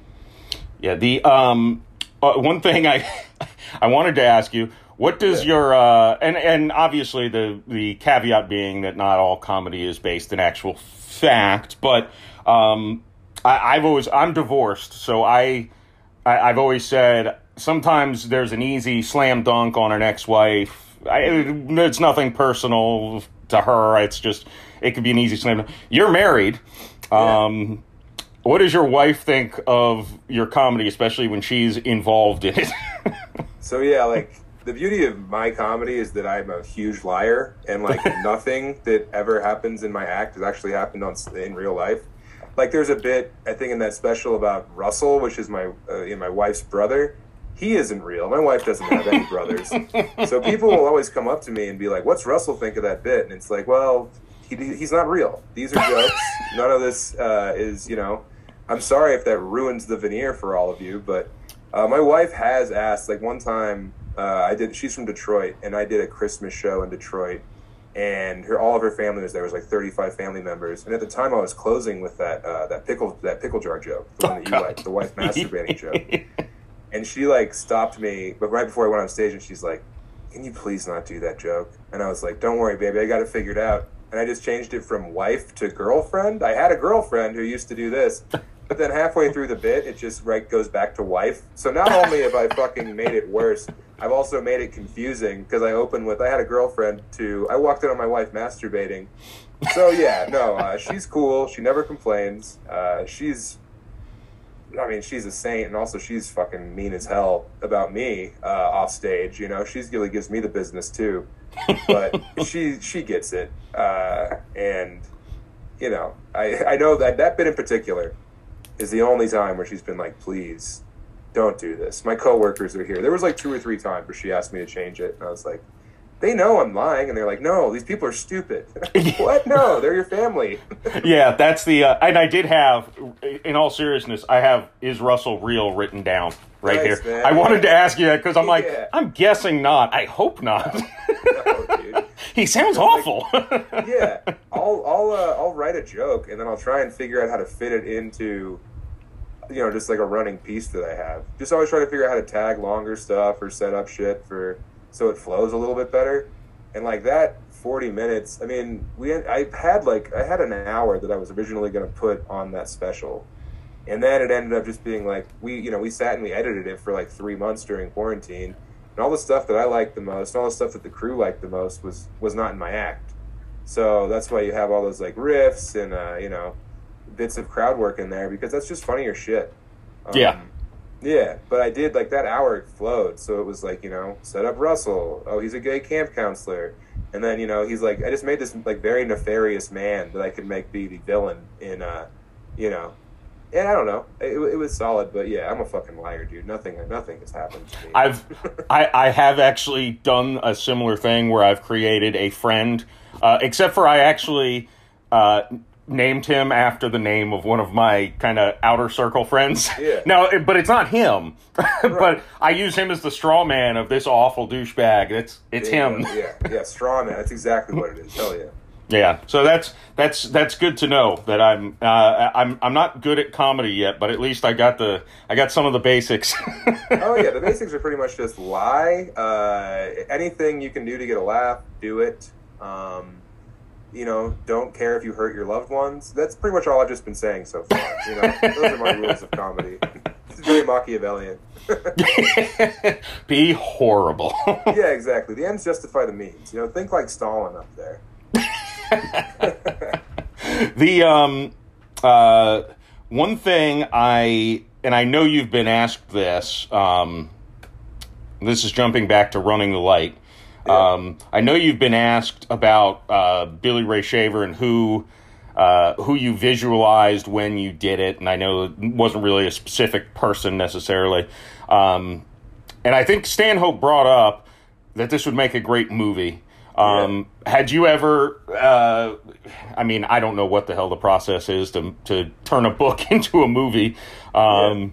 Yeah, the um, uh, one thing I I wanted to ask you, what does Yeah. your uh, and and obviously the the caveat being that not all comedy is based in actual fact, but um, I, I've always I'm divorced, so I, I I've always said sometimes there's an easy slam dunk on an ex-wife. I, it's nothing personal to her. It's just it could be an easy slam dunk. You're married. Um, what does your wife think of your comedy, especially when she's involved in it? So yeah, like the beauty of my comedy is that I'm a huge liar, and like nothing that ever happens in my act has actually happened on in real life. Like there's a bit I think in that special about Russell, which is my uh, you know, my wife's brother. He isn't real. My wife doesn't have any brothers, so people will always come up to me and be like, "What's Russell think of that bit?" And it's like, well, he, he's not real. These are jokes. None of this uh, is you know. I'm sorry if that ruins the veneer for all of you, but uh, my wife has asked. Like one time, uh, I did. She's from Detroit, and I did a Christmas show in Detroit, and her all of her family was there. It was like 35 family members, and at the time, I was closing with that uh, that pickle that pickle jar joke, the one that you like, the wife masturbating joke. And she like stopped me, but right before I went on stage, and she's like, "Can you please not do that joke?" And I was like, "Don't worry, baby, I got it figured out." And I just changed it from wife to girlfriend. I had a girlfriend who used to do this, but then halfway through the bit, it just right goes back to wife. So not only have I fucking made it worse, I've also made it confusing because I opened with I had a girlfriend to I walked in on my wife masturbating. So yeah, no, uh, she's cool. She never complains. Uh, she's I mean, she's a saint, and also she's fucking mean as hell about me uh, off stage. You know, she's really gives me the business too, but she she gets it, uh, and you know, I I know that that bit in particular is the only time where she's been like, please don't do this. My coworkers are here. There was like two or three times where she asked me to change it, and I was like. They know I'm lying, and they're like, "No, these people are stupid." what? No, they're your family. yeah, that's the. Uh, and I did have, in all seriousness, I have is Russell real written down right Nice, here. man. I wanted to ask you that because I'm like, Yeah. I'm guessing not. I hope not. No, dude. he sounds awful. yeah, I'll I'll uh, I'll write a joke and then I'll try and figure out how to fit it into, you know, just like a running piece that I have. Just always try to figure out how to tag longer stuff or set up shit for so it flows a little bit better. And like that, forty minutes. I mean, we had, I had like I had an hour that I was originally going to put on that special, and then it ended up just being like we you know we sat and we edited it for like three months during quarantine and all the stuff that I liked the most, all the stuff that the crew liked the most was was not in my act. So that's why you have all those like riffs and uh, you know bits of crowd work in there because that's just funnier shit. Um, yeah. Yeah, but I did like that hour flowed, so it was like you know set up Russell. Oh, he's a gay camp counselor, and then you know he's like I just made this like very nefarious man that I could make be the villain in uh, you know yeah, I don't know. It, it, was solid, but yeah, I'm a fucking liar, dude. Nothing, nothing has happened to me. I've, I, I have actually done a similar thing where I've created a friend, uh, except for I actually uh, named him after the name of one of my kind of outer circle friends. Yeah. no, but it's not him. but I use him as the straw man of this awful douchebag. It's it's yeah, him. Yeah, yeah, straw man. That's exactly what it is. Hell yeah. Yeah, so that's that's that's good to know that I'm uh, I'm I'm not good at comedy yet, but at least I got the I got some of the basics. oh yeah, the basics are pretty much just lie. Uh, anything you can do to get a laugh, do it. Um, you know, don't care if you hurt your loved ones. That's pretty much all I've just been saying so far. You know, those are my rules of comedy. It's very Machiavellian. Be horrible. yeah, exactly. The ends justify the means. You know, think like Stalin up there. the um, uh, one thing I and I know you've been asked this. Um, this is jumping back to running the light. Yeah. Um, I know you've been asked about uh, Billy Ray Schaefer and who uh, who you visualized when you did it, and I know it wasn't really a specific person necessarily. Um, and I think Stanhope brought up that this would make a great movie. Um, yeah. Had you ever? Uh, I mean, I don't know what the hell the process is to to turn a book into a movie. Um,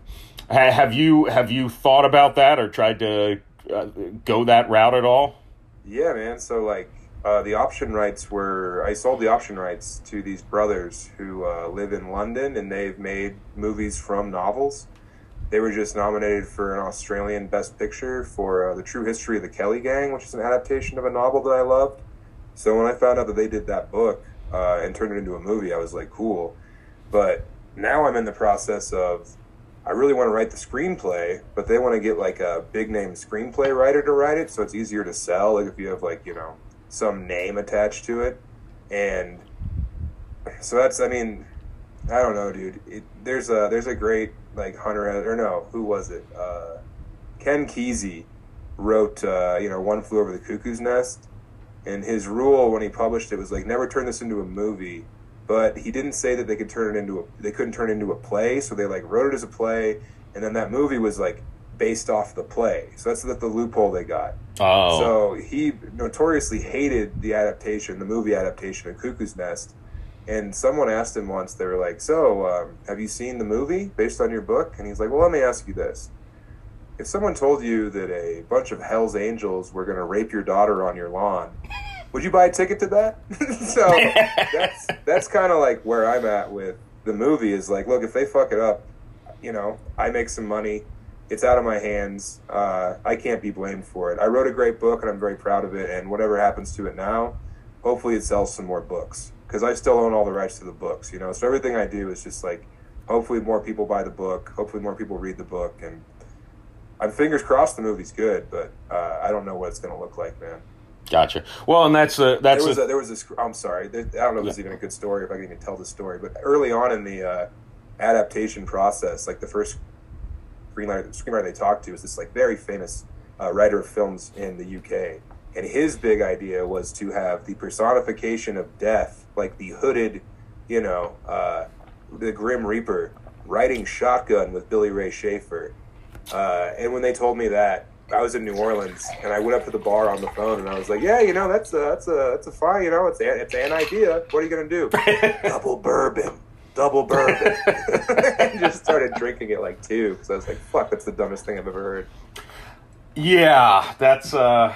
yeah. ha, have you have you thought about that or tried to uh, go that route at all? Yeah, man. So like. Uh, the option rights were I sold the option rights to these brothers who uh, live in London and they've made movies from novels. They were just nominated for an Australian Best Picture for uh, The True History of the Kelly Gang, which is an adaptation of a novel that I loved. So when I found out that they did that book uh, and turned it into a movie, I was like, cool. But now I'm in the process of, I really want to write the screenplay, but they want to get like a big name screenplay writer to write it so it's easier to sell. Like if you have like, you know, some name attached to it. And so that's, I mean, I don't know, dude. It, there's a there's a great like Hunter or no, who was it? Uh, Ken Kesey wrote uh, you know One Flew Over the Cuckoo's Nest, and his rule when he published it was like never turn this into a movie. But he didn't say that they could turn it into a they couldn't turn it into a play, so they like wrote it as a play, and then that movie was like based off the play. So that's the, the loophole they got. Oh. So he notoriously hated the adaptation, the movie adaptation of Cuckoo's Nest and someone asked him once, they were like, So, um, have you seen the movie based on your book? And he's like, Well, let me ask you this. If someone told you that a bunch of Hell's Angels were going to rape your daughter on your lawn, would you buy a ticket to that? so that's, kind of like where I'm at with the movie is like, look, if they fuck it up, you know, I make some money. It's out of my hands. Uh, I can't be blamed for it. I wrote a great book and I'm very proud of it. And whatever happens to it now, hopefully it sells some more books because I still own all the rights to the books, you know. So everything I do is just like, hopefully more people buy the book, hopefully more people read the book, and I'm fingers crossed the movie's good, but uh, I don't know what it's going to look like, man. Gotcha. Well, and that's a that's there was a, a, there was this. I'm sorry, I don't know if it's even a good story if I can even tell the story, but early on in the uh, adaptation process, like the first screenwriter, screenwriter they talked to was this like very famous uh, writer of films in the UK, and his big idea was to have the personification of death, like the hooded, you know, uh, the Grim Reaper, riding shotgun with Billy Ray Schaefer. Uh, and when they told me that, I was in New Orleans, and I went up to the bar on the phone, and I was like, "Yeah, you know, that's a that's a that's a fine, you know, it's a, it's an idea. What are you gonna do? double bourbon, double bourbon." and just started drinking it like two because I was like, "Fuck, that's the dumbest thing I've ever heard." Yeah, that's uh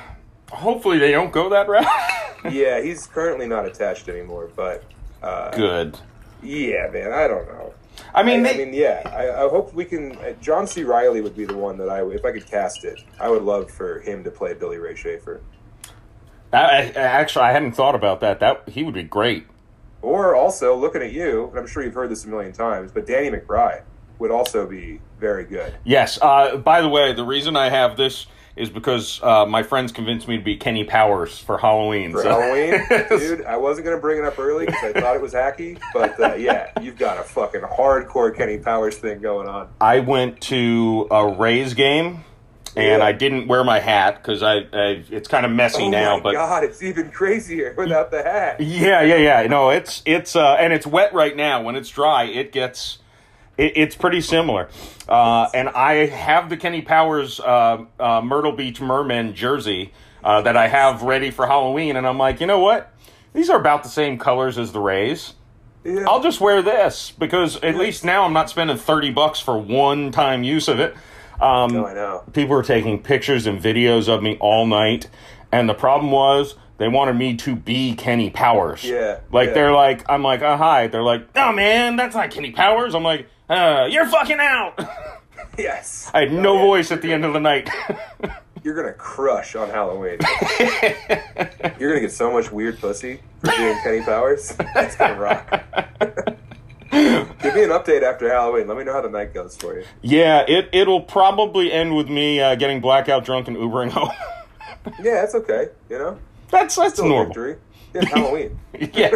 hopefully they don't go that route. yeah, he's currently not attached anymore, but uh, Good. yeah, man, I don't know. I mean, I, they, I mean, yeah, I, I hope we can. Uh, John C. Reilly would be the one that I, if I could cast it, I would love for him to play Billy Ray Schaefer. I, I- actually, I hadn't thought about that. That he would be great. Or also, looking at you, and I'm sure you've heard this a million times, but Danny McBride would also be very good. Yes. Uh, by the way, the reason I have this is because uh, my friends convinced me to be Kenny Powers for Halloween. For so- Halloween, dude, I wasn't gonna bring it up early because I thought it was hacky, but uh, yeah, you've got a fucking hardcore Kenny Powers thing going on. I went to a Rays game. And Yeah. I didn't wear my hat because I, I it's kind of messy Oh now. my but god, it's even crazier without the hat. Yeah, yeah, yeah. No, it's it's uh, and it's wet right now. When it's dry, it gets it, it's pretty similar. Uh, and I have the Kenny Powers uh, uh, Myrtle Beach Mermen jersey uh, that I have ready for Halloween, and I'm like, you know what? These are about the same colors as the Rays. Yeah. I'll just wear this because at least now I'm not spending thirty bucks for one time use of it. Um, no, I know. people were taking pictures and videos of me all night and the problem was they wanted me to be kenny powers Yeah, like yeah. they're like i'm like oh hi they're like oh man that's not kenny powers i'm like uh, you're fucking out Yes. i had Oh, no yeah. voice at the end of the night You're gonna crush on Halloween. You're gonna get so much weird pussy for being Kenny Powers. That's gonna rock. Give me an update after Halloween. Let me know how the night goes for you. yeah it, it'll probably end with me uh, getting blackout drunk and ubering home Yeah, that's okay. You know, that's that's still a normal victory. It's Halloween. yeah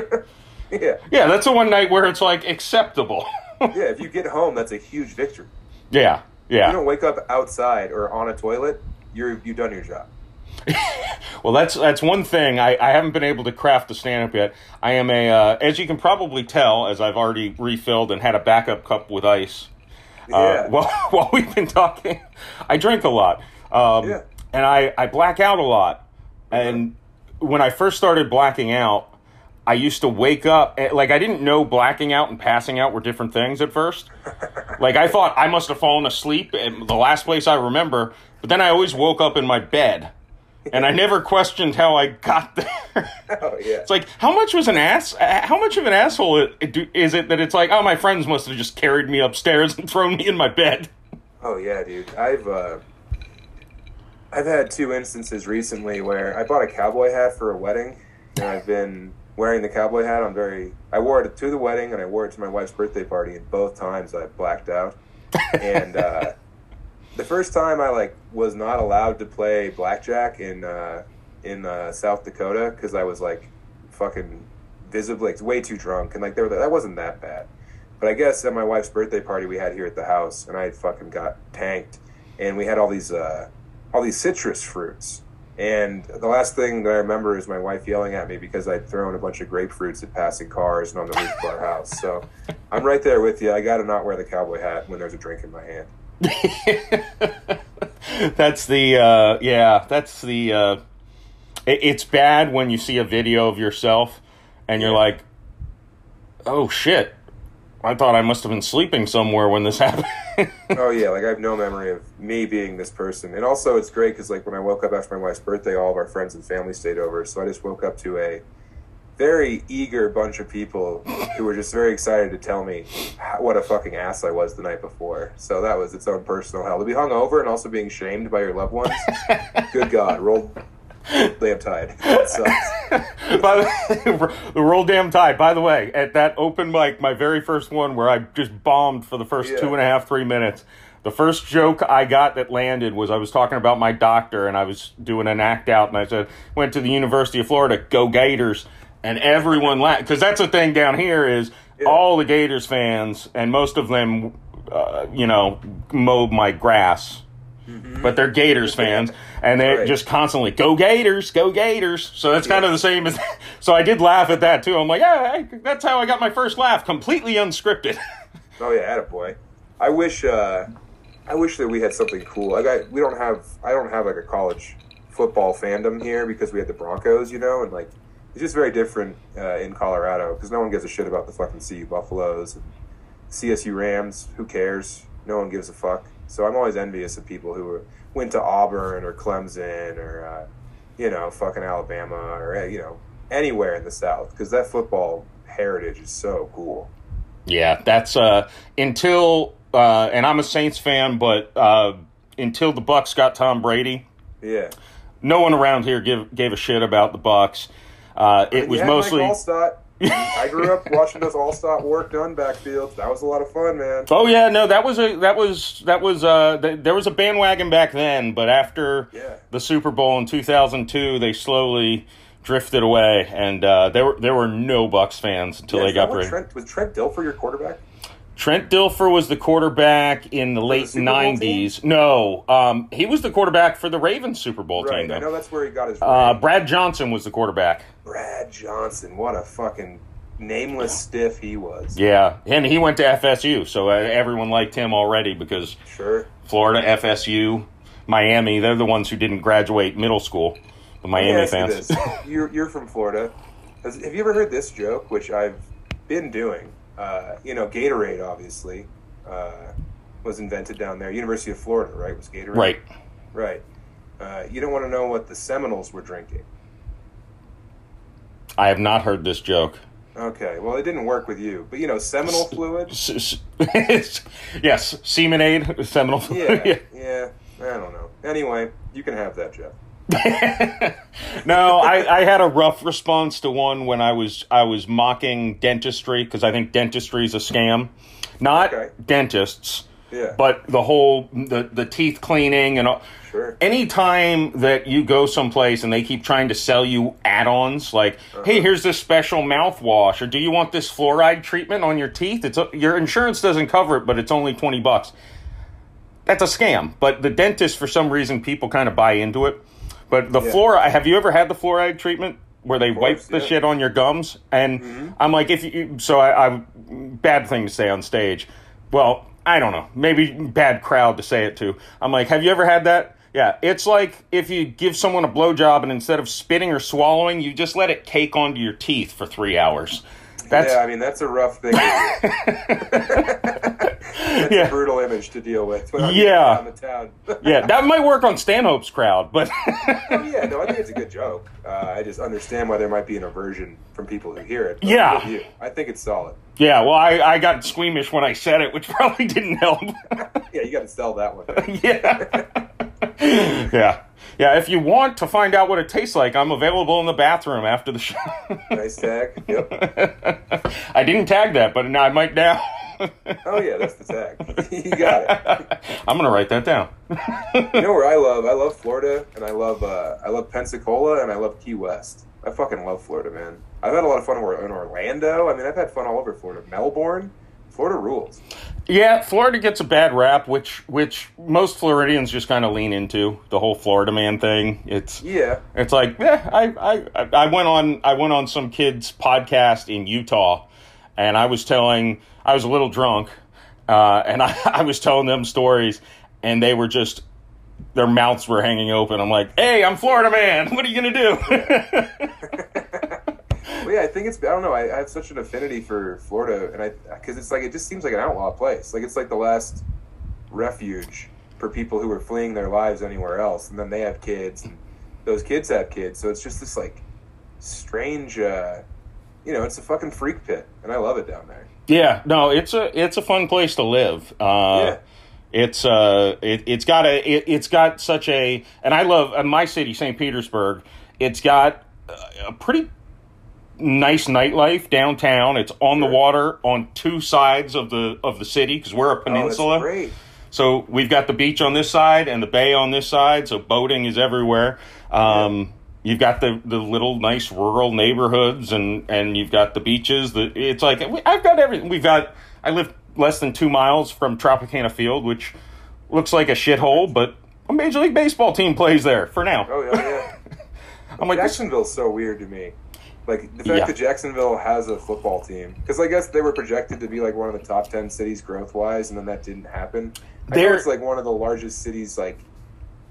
yeah, yeah that's the one night where it's like acceptable yeah. If you get home, that's a huge victory. yeah yeah You don't wake up outside or on a toilet. You're you've done your job. Well, that's that's one thing I, I haven't been able to craft the stand up yet. I am a, uh, as you can probably tell, as I've already refilled and had a backup cup with ice. Yeah. Uh, while while we've been talking, I drink a lot, um, Yeah. and I I black out a lot. And when I first started blacking out, I used to wake up eh, like I didn't know blacking out and passing out were different things at first. like I thought I must have fallen asleep at the last place I remember, but then I always woke up in my bed. And I never questioned how I got there. oh yeah. It's like how much was an ass? uh, How much of an asshole it- it do- is it that it's like, oh, my friends must have just carried me upstairs and thrown me in my bed. Oh yeah, dude. I've uh, I've had two instances recently where I bought a cowboy hat for a wedding, and I've been wearing the cowboy hat. I'm very. I wore it to the wedding, and I wore it to my wife's birthday party, and both times I blacked out. And uh, the first time I like was not allowed to play blackjack in uh, in uh, South Dakota because I was like fucking visibly like, way too drunk, and like there that wasn't that bad. But I guess at my wife's birthday party we had here at the house, and I fucking got tanked, and we had all these uh, all these citrus fruits. And the last thing that I remember is my wife yelling at me because I'd thrown a bunch of grapefruits at passing cars and on the roof of our house. So I'm right there with you. I got to not wear the cowboy hat when there's a drink in my hand. that's the uh, yeah. That's the. Uh, it, it's bad when you see a video of yourself and you're Yeah. like, oh shit. I thought I must have been sleeping somewhere when this happened. Oh yeah, like I have no memory of me being this person. And also, it's great because like when I woke up after my wife's birthday, all of our friends and family stayed over. So I just woke up to a very eager bunch of people who were just very excited to tell me how, what a fucking ass I was the night before. So that was its own personal hell. To be hungover and also being shamed by your loved ones. good God, roll damn tide. That sucks. By the, the roll damn tide. By the way, at that open mic, my very first one where I just bombed for the first Yeah. two and a half, three minutes. The first joke I got that landed was I was talking about my doctor and I was doing an act out and I said, went to the University of Florida, go Gators. And everyone laughed. Because that's the thing down here is Yeah. all the Gators fans, and most of them, uh, you know, mow my grass. But they're Gators fans, and they Mm-hmm. Right. just constantly go Gators, go Gators. So that's kind of the same as. That. So I did laugh at that too. I'm like, yeah, I, that's how I got my first laugh, completely unscripted. Oh yeah, attaboy. I wish uh I wish that we had something cool. Like I we don't have I don't have like a college football fandom here because we had the Broncos, you know, and like it's just very different uh, in Colorado because no one gives a shit about the fucking CU Buffaloes and CSU Rams. Who cares? No one gives a fuck. So I'm always envious of people who were, went to Auburn or Clemson or uh, you know fucking Alabama or you know anywhere in the South because that football heritage is so cool. Yeah, that's uh until uh and I'm a Saints fan, but uh until the Bucs got Tom Brady, Yeah. no one around here give gave a shit about the Bucs. Uh it was mostly Mike Alstott. I grew up watching those Alstott Warrick Dunn backfields. That was a lot of fun, man. Oh yeah, no, that was a that was that was uh th- there was a bandwagon back then, but after Yeah. the Super Bowl in 2002, they slowly drifted away and uh there were there were no Bucs fans until Yeah, they got. Trent, was Trent Dilfer your quarterback? Trent Dilfer was the quarterback in the late Super Bowl '90s. No, um, he was the quarterback for the Ravens Super Bowl Right. team. I know that's where he got his. Uh. Brad Johnson was the quarterback. Brad Johnson. What a fucking nameless stiff he was. Yeah, and he went to FSU, so uh, everyone liked him already because Sure. Florida, FSU, Miami, they're the ones who didn't graduate middle school. The Miami you fans. this. You're, you're from Florida. Have you ever heard this joke, which I've been doing? Uh, you know, Gatorade, obviously, uh, was invented down there. University of Florida, right? Was Gatorade? right. Right. Uh, you don't want to know what the Seminoles were drinking. I have not heard this joke. Okay, well, it didn't work with you. But, you know, seminal fluid? S- s- yes, Seminade, Seminole. Yeah, yeah. I don't know. Anyway, you can have that, Jeff. no, I, I had a rough response to one when I was I was mocking dentistry because I think dentistry is a scam. Not Okay. dentists, Yeah. but the whole the the teeth cleaning and all. Sure. Anytime that you go someplace and they keep trying to sell you add-ons like, Uh-huh. "Hey, here's this special mouthwash," or "Do you want this fluoride treatment on your teeth?" It's your insurance doesn't cover it, but it's only twenty bucks. That's a scam. But the dentist, for some reason, people kind of buy into it. But the Yeah. fluoride, have you ever had the fluoride treatment where they wipe the yeah. Mm-hmm. shit on your gums? And I'm like, if you, so I, I, bad thing to say on stage. Well, I don't know, maybe bad crowd to say it to. I'm like, have you ever had that? Yeah, it's like if you give someone a blowjob and instead of spitting or swallowing, you just let it cake onto your teeth for three hours. That's yeah, I mean, that's a rough thing. that's Yeah. a brutal image to deal with. When I'm Yeah. The town. yeah, that might work on Stanhope's crowd, but Oh, yeah, no, I think it's a good joke. Uh, I just understand why there might be an aversion from people who hear it. Yeah. I think it's solid. yeah, well, I, I got squeamish when I said it, which probably didn't help. Yeah, you got to sell that one. yeah. yeah. Yeah, if you want to find out what it tastes like, I'm available in the bathroom after the show. nice tag. Yep. I didn't tag that, but now I might now. Oh yeah, that's the tag. you got it. I'm going to write that down. You know where I love? I love Florida, and I love uh, I love Pensacola, and I love Key West. I fucking love Florida, man. I've had a lot of fun in Orlando. I mean, I've had fun all over Florida. Melbourne, Florida rules. Yeah, Florida gets a bad rap, which which most Floridians just kind of lean into the whole Florida man thing. It's Yeah, It's like, yeah, I, I, I went on, I went on some kid's podcast in Utah, and I was telling, I was a little drunk, uh, and I, I was telling them stories, and they were just, their mouths were hanging open. I'm like, hey, I'm Florida man. What are you gonna do? yeah. I think it's. I don't know. I, I have such an affinity for Florida, and I because it's like it just seems like an outlaw place. Like it's like the last refuge for people who are fleeing their lives anywhere else, and then they have kids, and those kids have kids. So it's just this like strange. Uh, you know, it's a fucking freak pit, and I love it down there. yeah, no, it's a, it's a fun place to live. Uh, Yeah. It's uh, it, it's got a, it, it's got such a, and I love uh, my city, St. Petersburg. It's got a pretty nice nightlife downtown. It's on the water on two sides of the of the city because we're a Oh, peninsula. great. so we've got the beach on this side and the bay on this side. So boating is everywhere. Um, You've got the, the little nice rural neighborhoods and, and you've got the beaches. The, it's like I've got everything. We've got. I live less than two miles from Tropicana Field, which looks like a shithole, but a Major League Baseball team plays there for now. Oh yeah, yeah. I'm like, Jacksonville's so weird to me. Like the fact Yeah. that Jacksonville has a football team, because I guess they were projected to be like one of the top ten cities growth wise, and then that didn't happen. I it's like one of the largest cities, like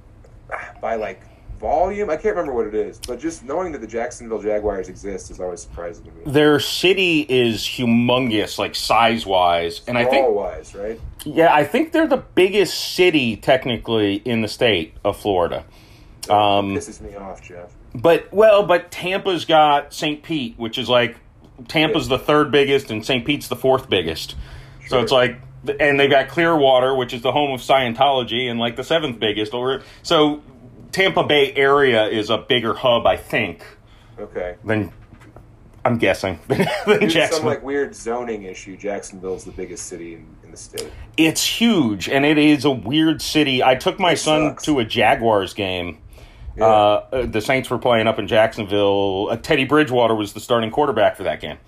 by like volume. I can't remember what it is, but just knowing that the Jacksonville Jaguars exist is always surprising to me. their city is humongous, like size wise, and I think wise, right? Yeah, I think they're the biggest city technically in the state of Florida. Um, pisses me off, Jeff. But well, but Tampa's got St. Pete, which is like Tampa's the third biggest and St. Pete's the fourth biggest. So it's like, and they've got Clearwater, which is the home of Scientology, and like the seventh biggest. Or so Tampa Bay area is a bigger hub, I think, Okay. than I'm guessing than to some like weird zoning issue, Jacksonville's the biggest city in, in the state. It's huge, and it is a weird city. I took my son sucks. to a Jaguars game. Yeah. Uh, uh, the Saints were playing up in Jacksonville. Uh, Teddy Bridgewater was the starting quarterback for that game,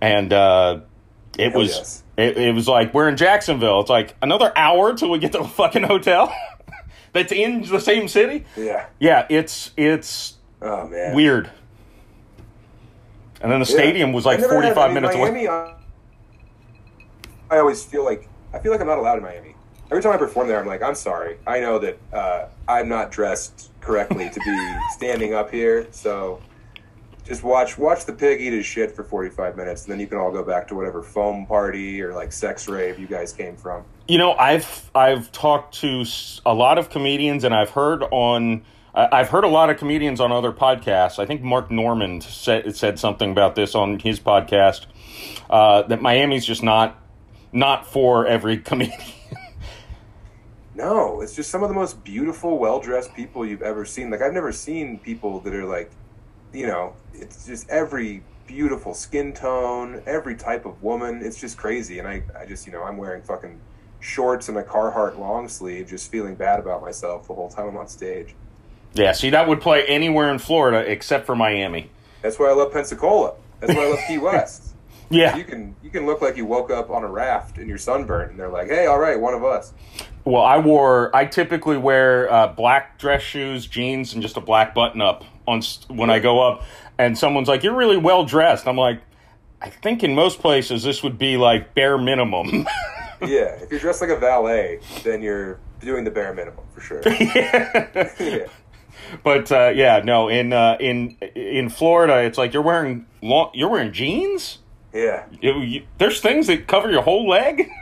and uh, it Hell was yes. it, it was like we're in Jacksonville. It's like another hour till we get to the fucking hotel that's in the same city. Yeah. Yeah, it's it's Oh man. weird. And then the Yeah. stadium was like forty five minutes away. Miami, I, I always feel like I feel like I'm not allowed in Miami. Every time I perform there, I'm like, I'm sorry. I know that uh, I'm not dressed correctly to be standing up here, so just watch watch the pig eat his shit for 45 minutes, and then you can all go back to whatever foam party or like sex rave you guys came from. You know, I've I've talked to a lot of comedians, and I've heard on I've heard a lot of comedians on other podcasts. I think Mark Normand said said something about this on his podcast uh, that Miami's just not not for every comedian. No, it's just some of the most beautiful, well dressed people you've ever seen. Like I've never seen people that are like, you know, it's just every beautiful skin tone, every type of woman. It's just crazy. And I, I just, you know, I'm wearing fucking shorts and a Carhartt long sleeve, just feeling bad about myself the whole time I'm on stage. yeah, see, that would play anywhere in Florida except for Miami. That's why I love Pensacola. That's why I love Key West. Yeah, You can you can look like you woke up on a raft and you're sunburned, and they're like, "Hey, all right, one of us." Well, I wore. I typically wear uh, black dress shoes, jeans, and just a black button up on s- when I go up. And someone's like, "You're really well dressed." I'm like, "I think in most places this would be like bare minimum." Yeah, if you're dressed like a valet, then you're doing the bare minimum for sure. yeah. but uh, yeah, no. In uh, in in Florida, it's like you're wearing long, you're wearing jeans. Yeah. You- you- there's things that cover your whole leg.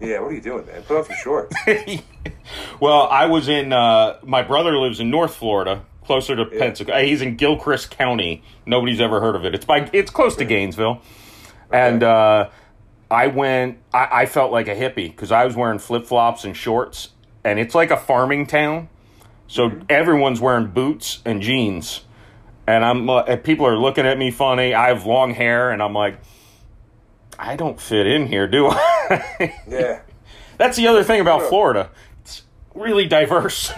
Yeah, what are you doing, man? Put on some shorts. well, I was in. Uh, my brother lives in North Florida, closer to Yeah. Pensacola. He's in Gilchrist County. Nobody's ever heard of it. It's by. It's close to Gainesville, and uh, I went. I, I felt like a hippie because I was wearing flip flops and shorts, and it's like a farming town. So everyone's wearing boots and jeans, and I'm. Uh, and people are looking at me funny. I have long hair, and I'm like. I don't fit in here, do I? Yeah. That's the other thing about Yeah. Florida. It's really diverse.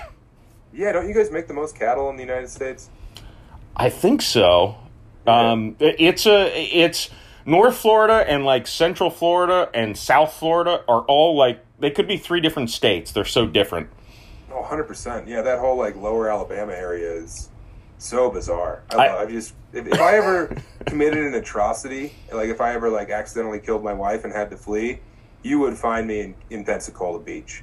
Yeah, don't you guys make the most cattle in the United States? I think so. Um, it's a it's North Florida and like Central Florida and South Florida are all like they could be three different states. They're so different. Oh, 100%. Yeah, that whole like lower Alabama area is so bizarre. I, I- I just if, if I ever committed an atrocity, like if I ever like accidentally killed my wife and had to flee, you would find me in, in Pensacola Beach.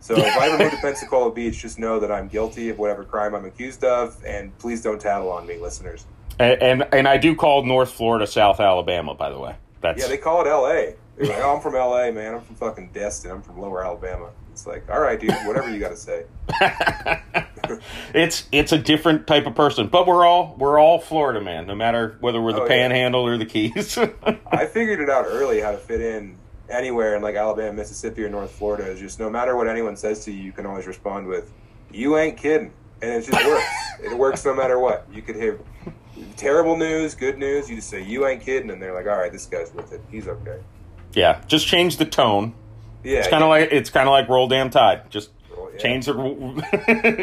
So if I ever move to Pensacola Beach, just know that I'm guilty of whatever crime I'm accused of, and please don't tattle on me, listeners. And and, and I do call North Florida South Alabama. By the way, that's Yeah, they call it L.A. Like, "Oh, I'm from L.A., man. I'm from fucking Destin. I'm from Lower Alabama." It's like, all right, dude, whatever you got to say. it's it's a different type of person. But we're all we're all Florida man, no matter whether we're the Oh, yeah. Panhandle or the Keys. I figured it out early how to fit in anywhere in like Alabama, Mississippi, or North Florida. Is just no matter what anyone says to you, you can always respond with, "You ain't kidding," and it just works. it works no matter what. You could hear terrible news, good news. You just say, "You ain't kidding," and they're like, "All right, this guy's with it. He's okay." yeah, just change the tone. Yeah, It's kind of like it's kind of like roll damn tide. Just yeah. change the.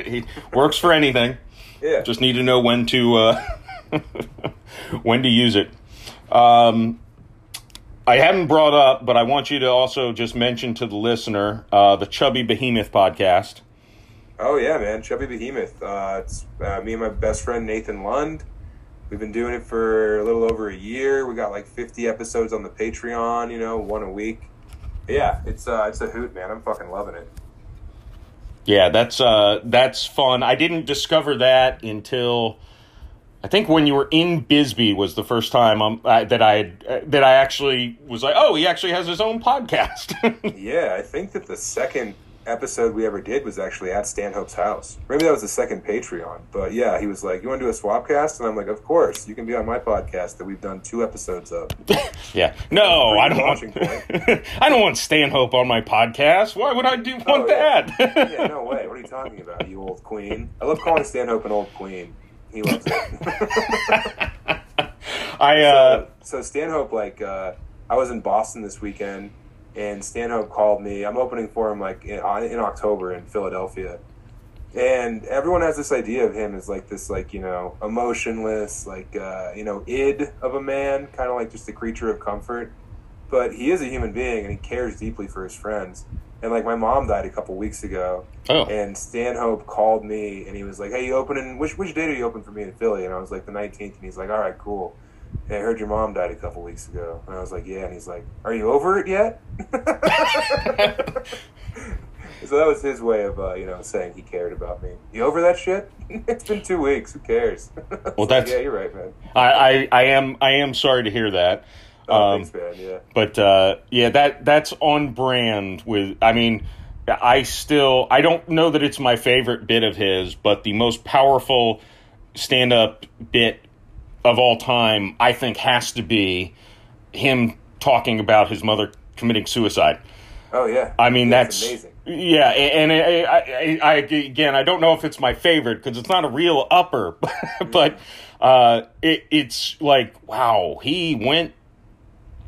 it works for anything. yeah. Just need to know when to uh, when to use it. Um, I haven't brought up, but I want you to also just mention to the listener uh, the Chubby Behemoth podcast. Oh yeah, man, Chubby Behemoth. Uh, it's uh, me and my best friend Nathan Lund. We've been doing it for a little over a year. We got like 50 episodes on the Patreon. You know, one a week. Yeah, it's uh, it's a hoot, man. I'm fucking loving it. Yeah, that's uh, that's fun. I didn't discover that until I think when you were in Bisbee was the first time um, I, that I uh, that I actually was like, oh, he actually has his own podcast. Yeah, I think that the second episode we ever did was actually at Stanhope's house. Maybe that was the second Patreon, but yeah, he was like, "You want to do a swapcast?" And I'm like, "Of course, you can be on my podcast that we've done two episodes of." Yeah. No, I don't want. I don't want Stanhope on my podcast. Why would I do want Oh, yeah. that? yeah, no way. What are you talking about, you old queen? I love calling Stanhope an old queen. He loves it. I uh, so Stanhope, like, uh, I was in Boston this weekend, and Stanhope called me. I'm opening for him like in, in October in Philadelphia, and everyone has this idea of him as like this, like you know, emotionless, like uh, you know, id of a man, kind of like just a creature of comfort. But he is a human being, and he cares deeply for his friends. And like my mom died a couple weeks ago, oh, and Stanhope called me and he was like, "Hey, you opening? Which which day did you open for me in Philly?" And I was like, "The 19th." And he's like, "All right, cool." And I heard your mom died a couple weeks ago, and I was like, "Yeah." And he's like, "Are you over it yet?" so that was his way of uh, you know saying he cared about me. You over that shit? it's been two weeks. Who cares? Well, like, that's- yeah, you're right, man. I, I, I am I am sorry to hear that. Oh, Um, thanks, man. Yeah. but uh, yeah, that that's on brand with. I mean, I still I don't know that it's my favorite bit of his, but the most powerful stand up bit of all time, I think, has to be him talking about his mother committing suicide. Oh yeah. I mean, Yeah, that's amazing. Yeah, and I, I, I, again, I don't know if it's my favorite because it's not a real upper, but uh, it, it's like wow, he went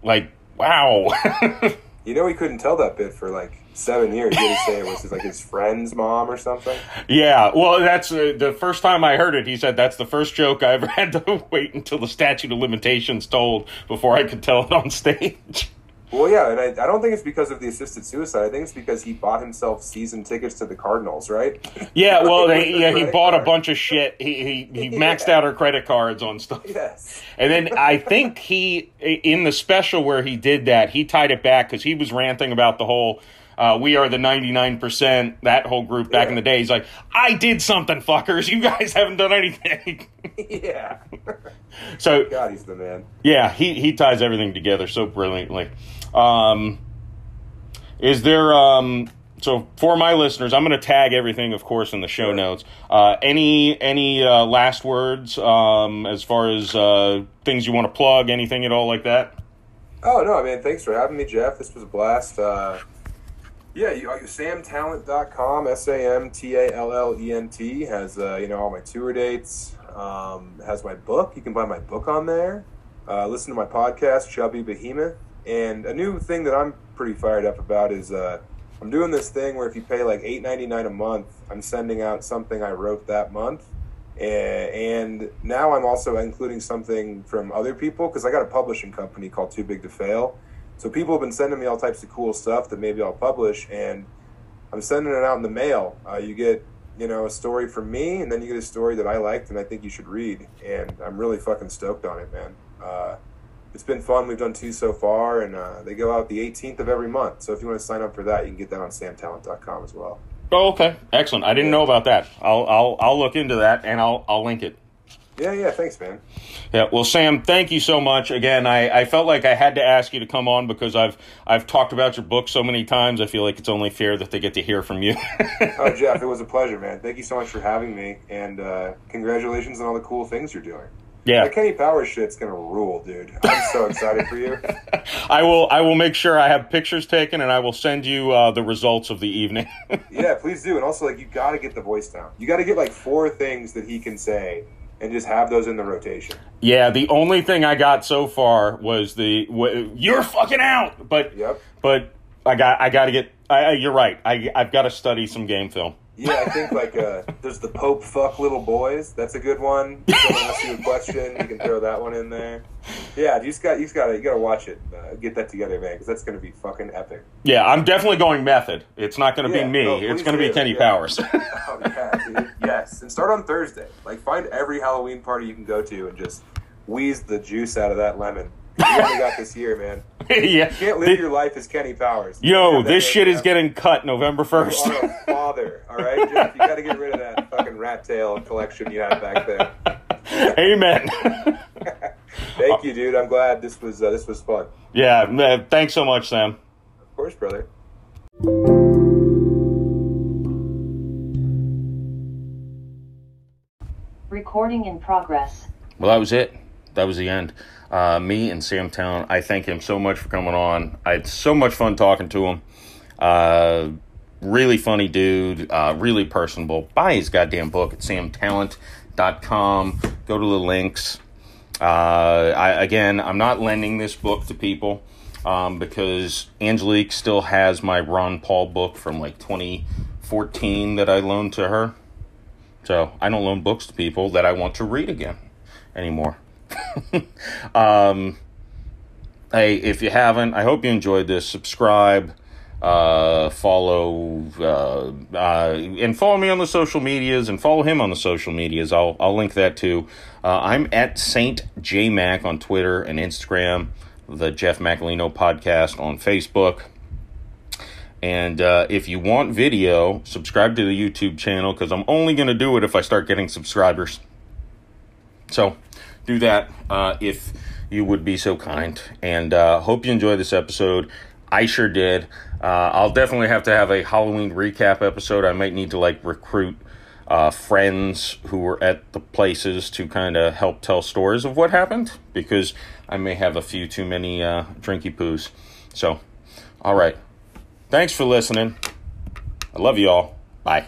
like wow. You know, he couldn't tell that bit for like seven years. He to say it was his, like his friend's mom or something. yeah, well, that's uh, the first time I heard it. He said that's the first joke I ever had to wait until the statute of limitations told before I could tell it on stage. Well, yeah, and I, I don't think it's because of the assisted suicide. I think it's because he bought himself season tickets to the Cardinals, right? Yeah, well, they, yeah, he bought a bunch of shit. He he, he maxed Yeah. out her credit cards on stuff. Yes. And then I think he, in the special where he did that, he tied it back because he was ranting about the whole, uh, we are the 99%, that whole group back in the day. He's like, I did something, fuckers. You guys haven't done anything. yeah. so, God, he's the man. yeah, he, he ties everything together so brilliantly. Um, is there, um, so for my listeners, I'm going to tag everything, of course, in the show Sure. notes. Uh, any any uh, last words um, as far as uh, things you want to plug, anything at all like that? Oh no, man! Thanks for having me, Jeff. This was a blast. Yeah, you, uh, samtallent.com, S A M T A L L E N T has uh, you know all my tour dates. Um, has my book. You can buy my book on there. Uh, listen to my podcast, Chubby Behemoth. And a new thing that I'm pretty fired up about is uh, I'm doing this thing where if you pay like eight ninety nine a month, I'm sending out something I wrote that month. And now I'm also including something from other people because I got a publishing company called Too Big to Fail. So people have been sending me all types of cool stuff that maybe I'll publish, and I'm sending it out in the mail. Uh, you get, you know, a story from me, and then you get a story that I liked and I think you should read. And I'm really fucking stoked on it, man. Uh, it's been fun. We've done two so far, and uh, they go out the 18th of every month. So if you want to sign up for that, you can get that on samtallent.com as well. Oh, okay, excellent. I didn't know about that. I'll I'll I'll look into that and I'll I'll link it. Yeah, yeah. Thanks, man. Yeah, well, Sam, thank you so much. Again, I, I felt like I had to ask you to come on because I've I've talked about your book so many times. I feel like it's only fair that they get to hear from you. Oh, Jeff, it was a pleasure, man. Thank you so much for having me, and uh, congratulations on all the cool things you're doing. yeah, The Kenny Powers shit's gonna rule, dude. I'm so excited for you. I will I will make sure I have pictures taken and I will send you uh, the results of the evening. Yeah, please do. And also, like, you got to get the voice down. You got to get like four things that he can say, and just have those in the rotation. yeah, the only thing I got so far was the w- you're fucking out, but Yep. but I got I got to get. I, I- you're right. I I've got to study some game film. Yeah, I think like uh, there's the Pope fuck little boys. That's a good one. If someone asks you a question, you can throw that one in there. Yeah, you just got you just got to you got to watch it. Uh, get that together, man, because that's gonna be fucking epic. Yeah, I'm definitely going method. It's not going to Yeah, be me. no, it's going to be Kenny yeah. Powers. Oh yeah, dude. Yes, and start on Thursday. Like find every Halloween party you can go to and just wheeze the juice out of that lemon you got this year, man. yeah, you can't live the, your life as Kenny Powers. Yo, this shit is getting cut November first. father, all right, Jeff, you got to get rid of that fucking rat tail collection you have back there. Amen. Thank you, dude. I'm glad this was uh, this was fun. Yeah, thanks so much, Sam. Of course, brother. Recording in progress. Well, that was it. That was the end. Uh, me and Sam Tallent, I thank him so much for coming on. I had so much fun talking to him. Uh, really funny dude, uh, really personable. Buy his goddamn book at samtallent.com. Go to the links. Uh, I, again, I'm not lending this book to people um, because Angelique still has my Ron Paul book from like 2014 that I loaned to her. So I don't loan books to people that I want to read again anymore. um, hey, if you haven't, I hope you enjoyed this. Subscribe, uh, follow, uh, uh, and follow me on the social medias, and follow him on the social medias. I'll I'll link that too. Uh, I'm at Saint J Mac on Twitter and Instagram. The Jeff Macolino podcast on Facebook. And uh, if you want video, subscribe to the YouTube channel because I'm only going to do it if I start getting subscribers. So do that uh, if you would be so kind. And uh, hope you enjoyed this episode. I sure did. Uh, I'll definitely have to have a Halloween recap episode. I might need to like recruit uh, friends who were at the places to kind of help tell stories of what happened because I may have a few too many uh, drinky poos. So, all right. Thanks for listening. I love you all. Bye.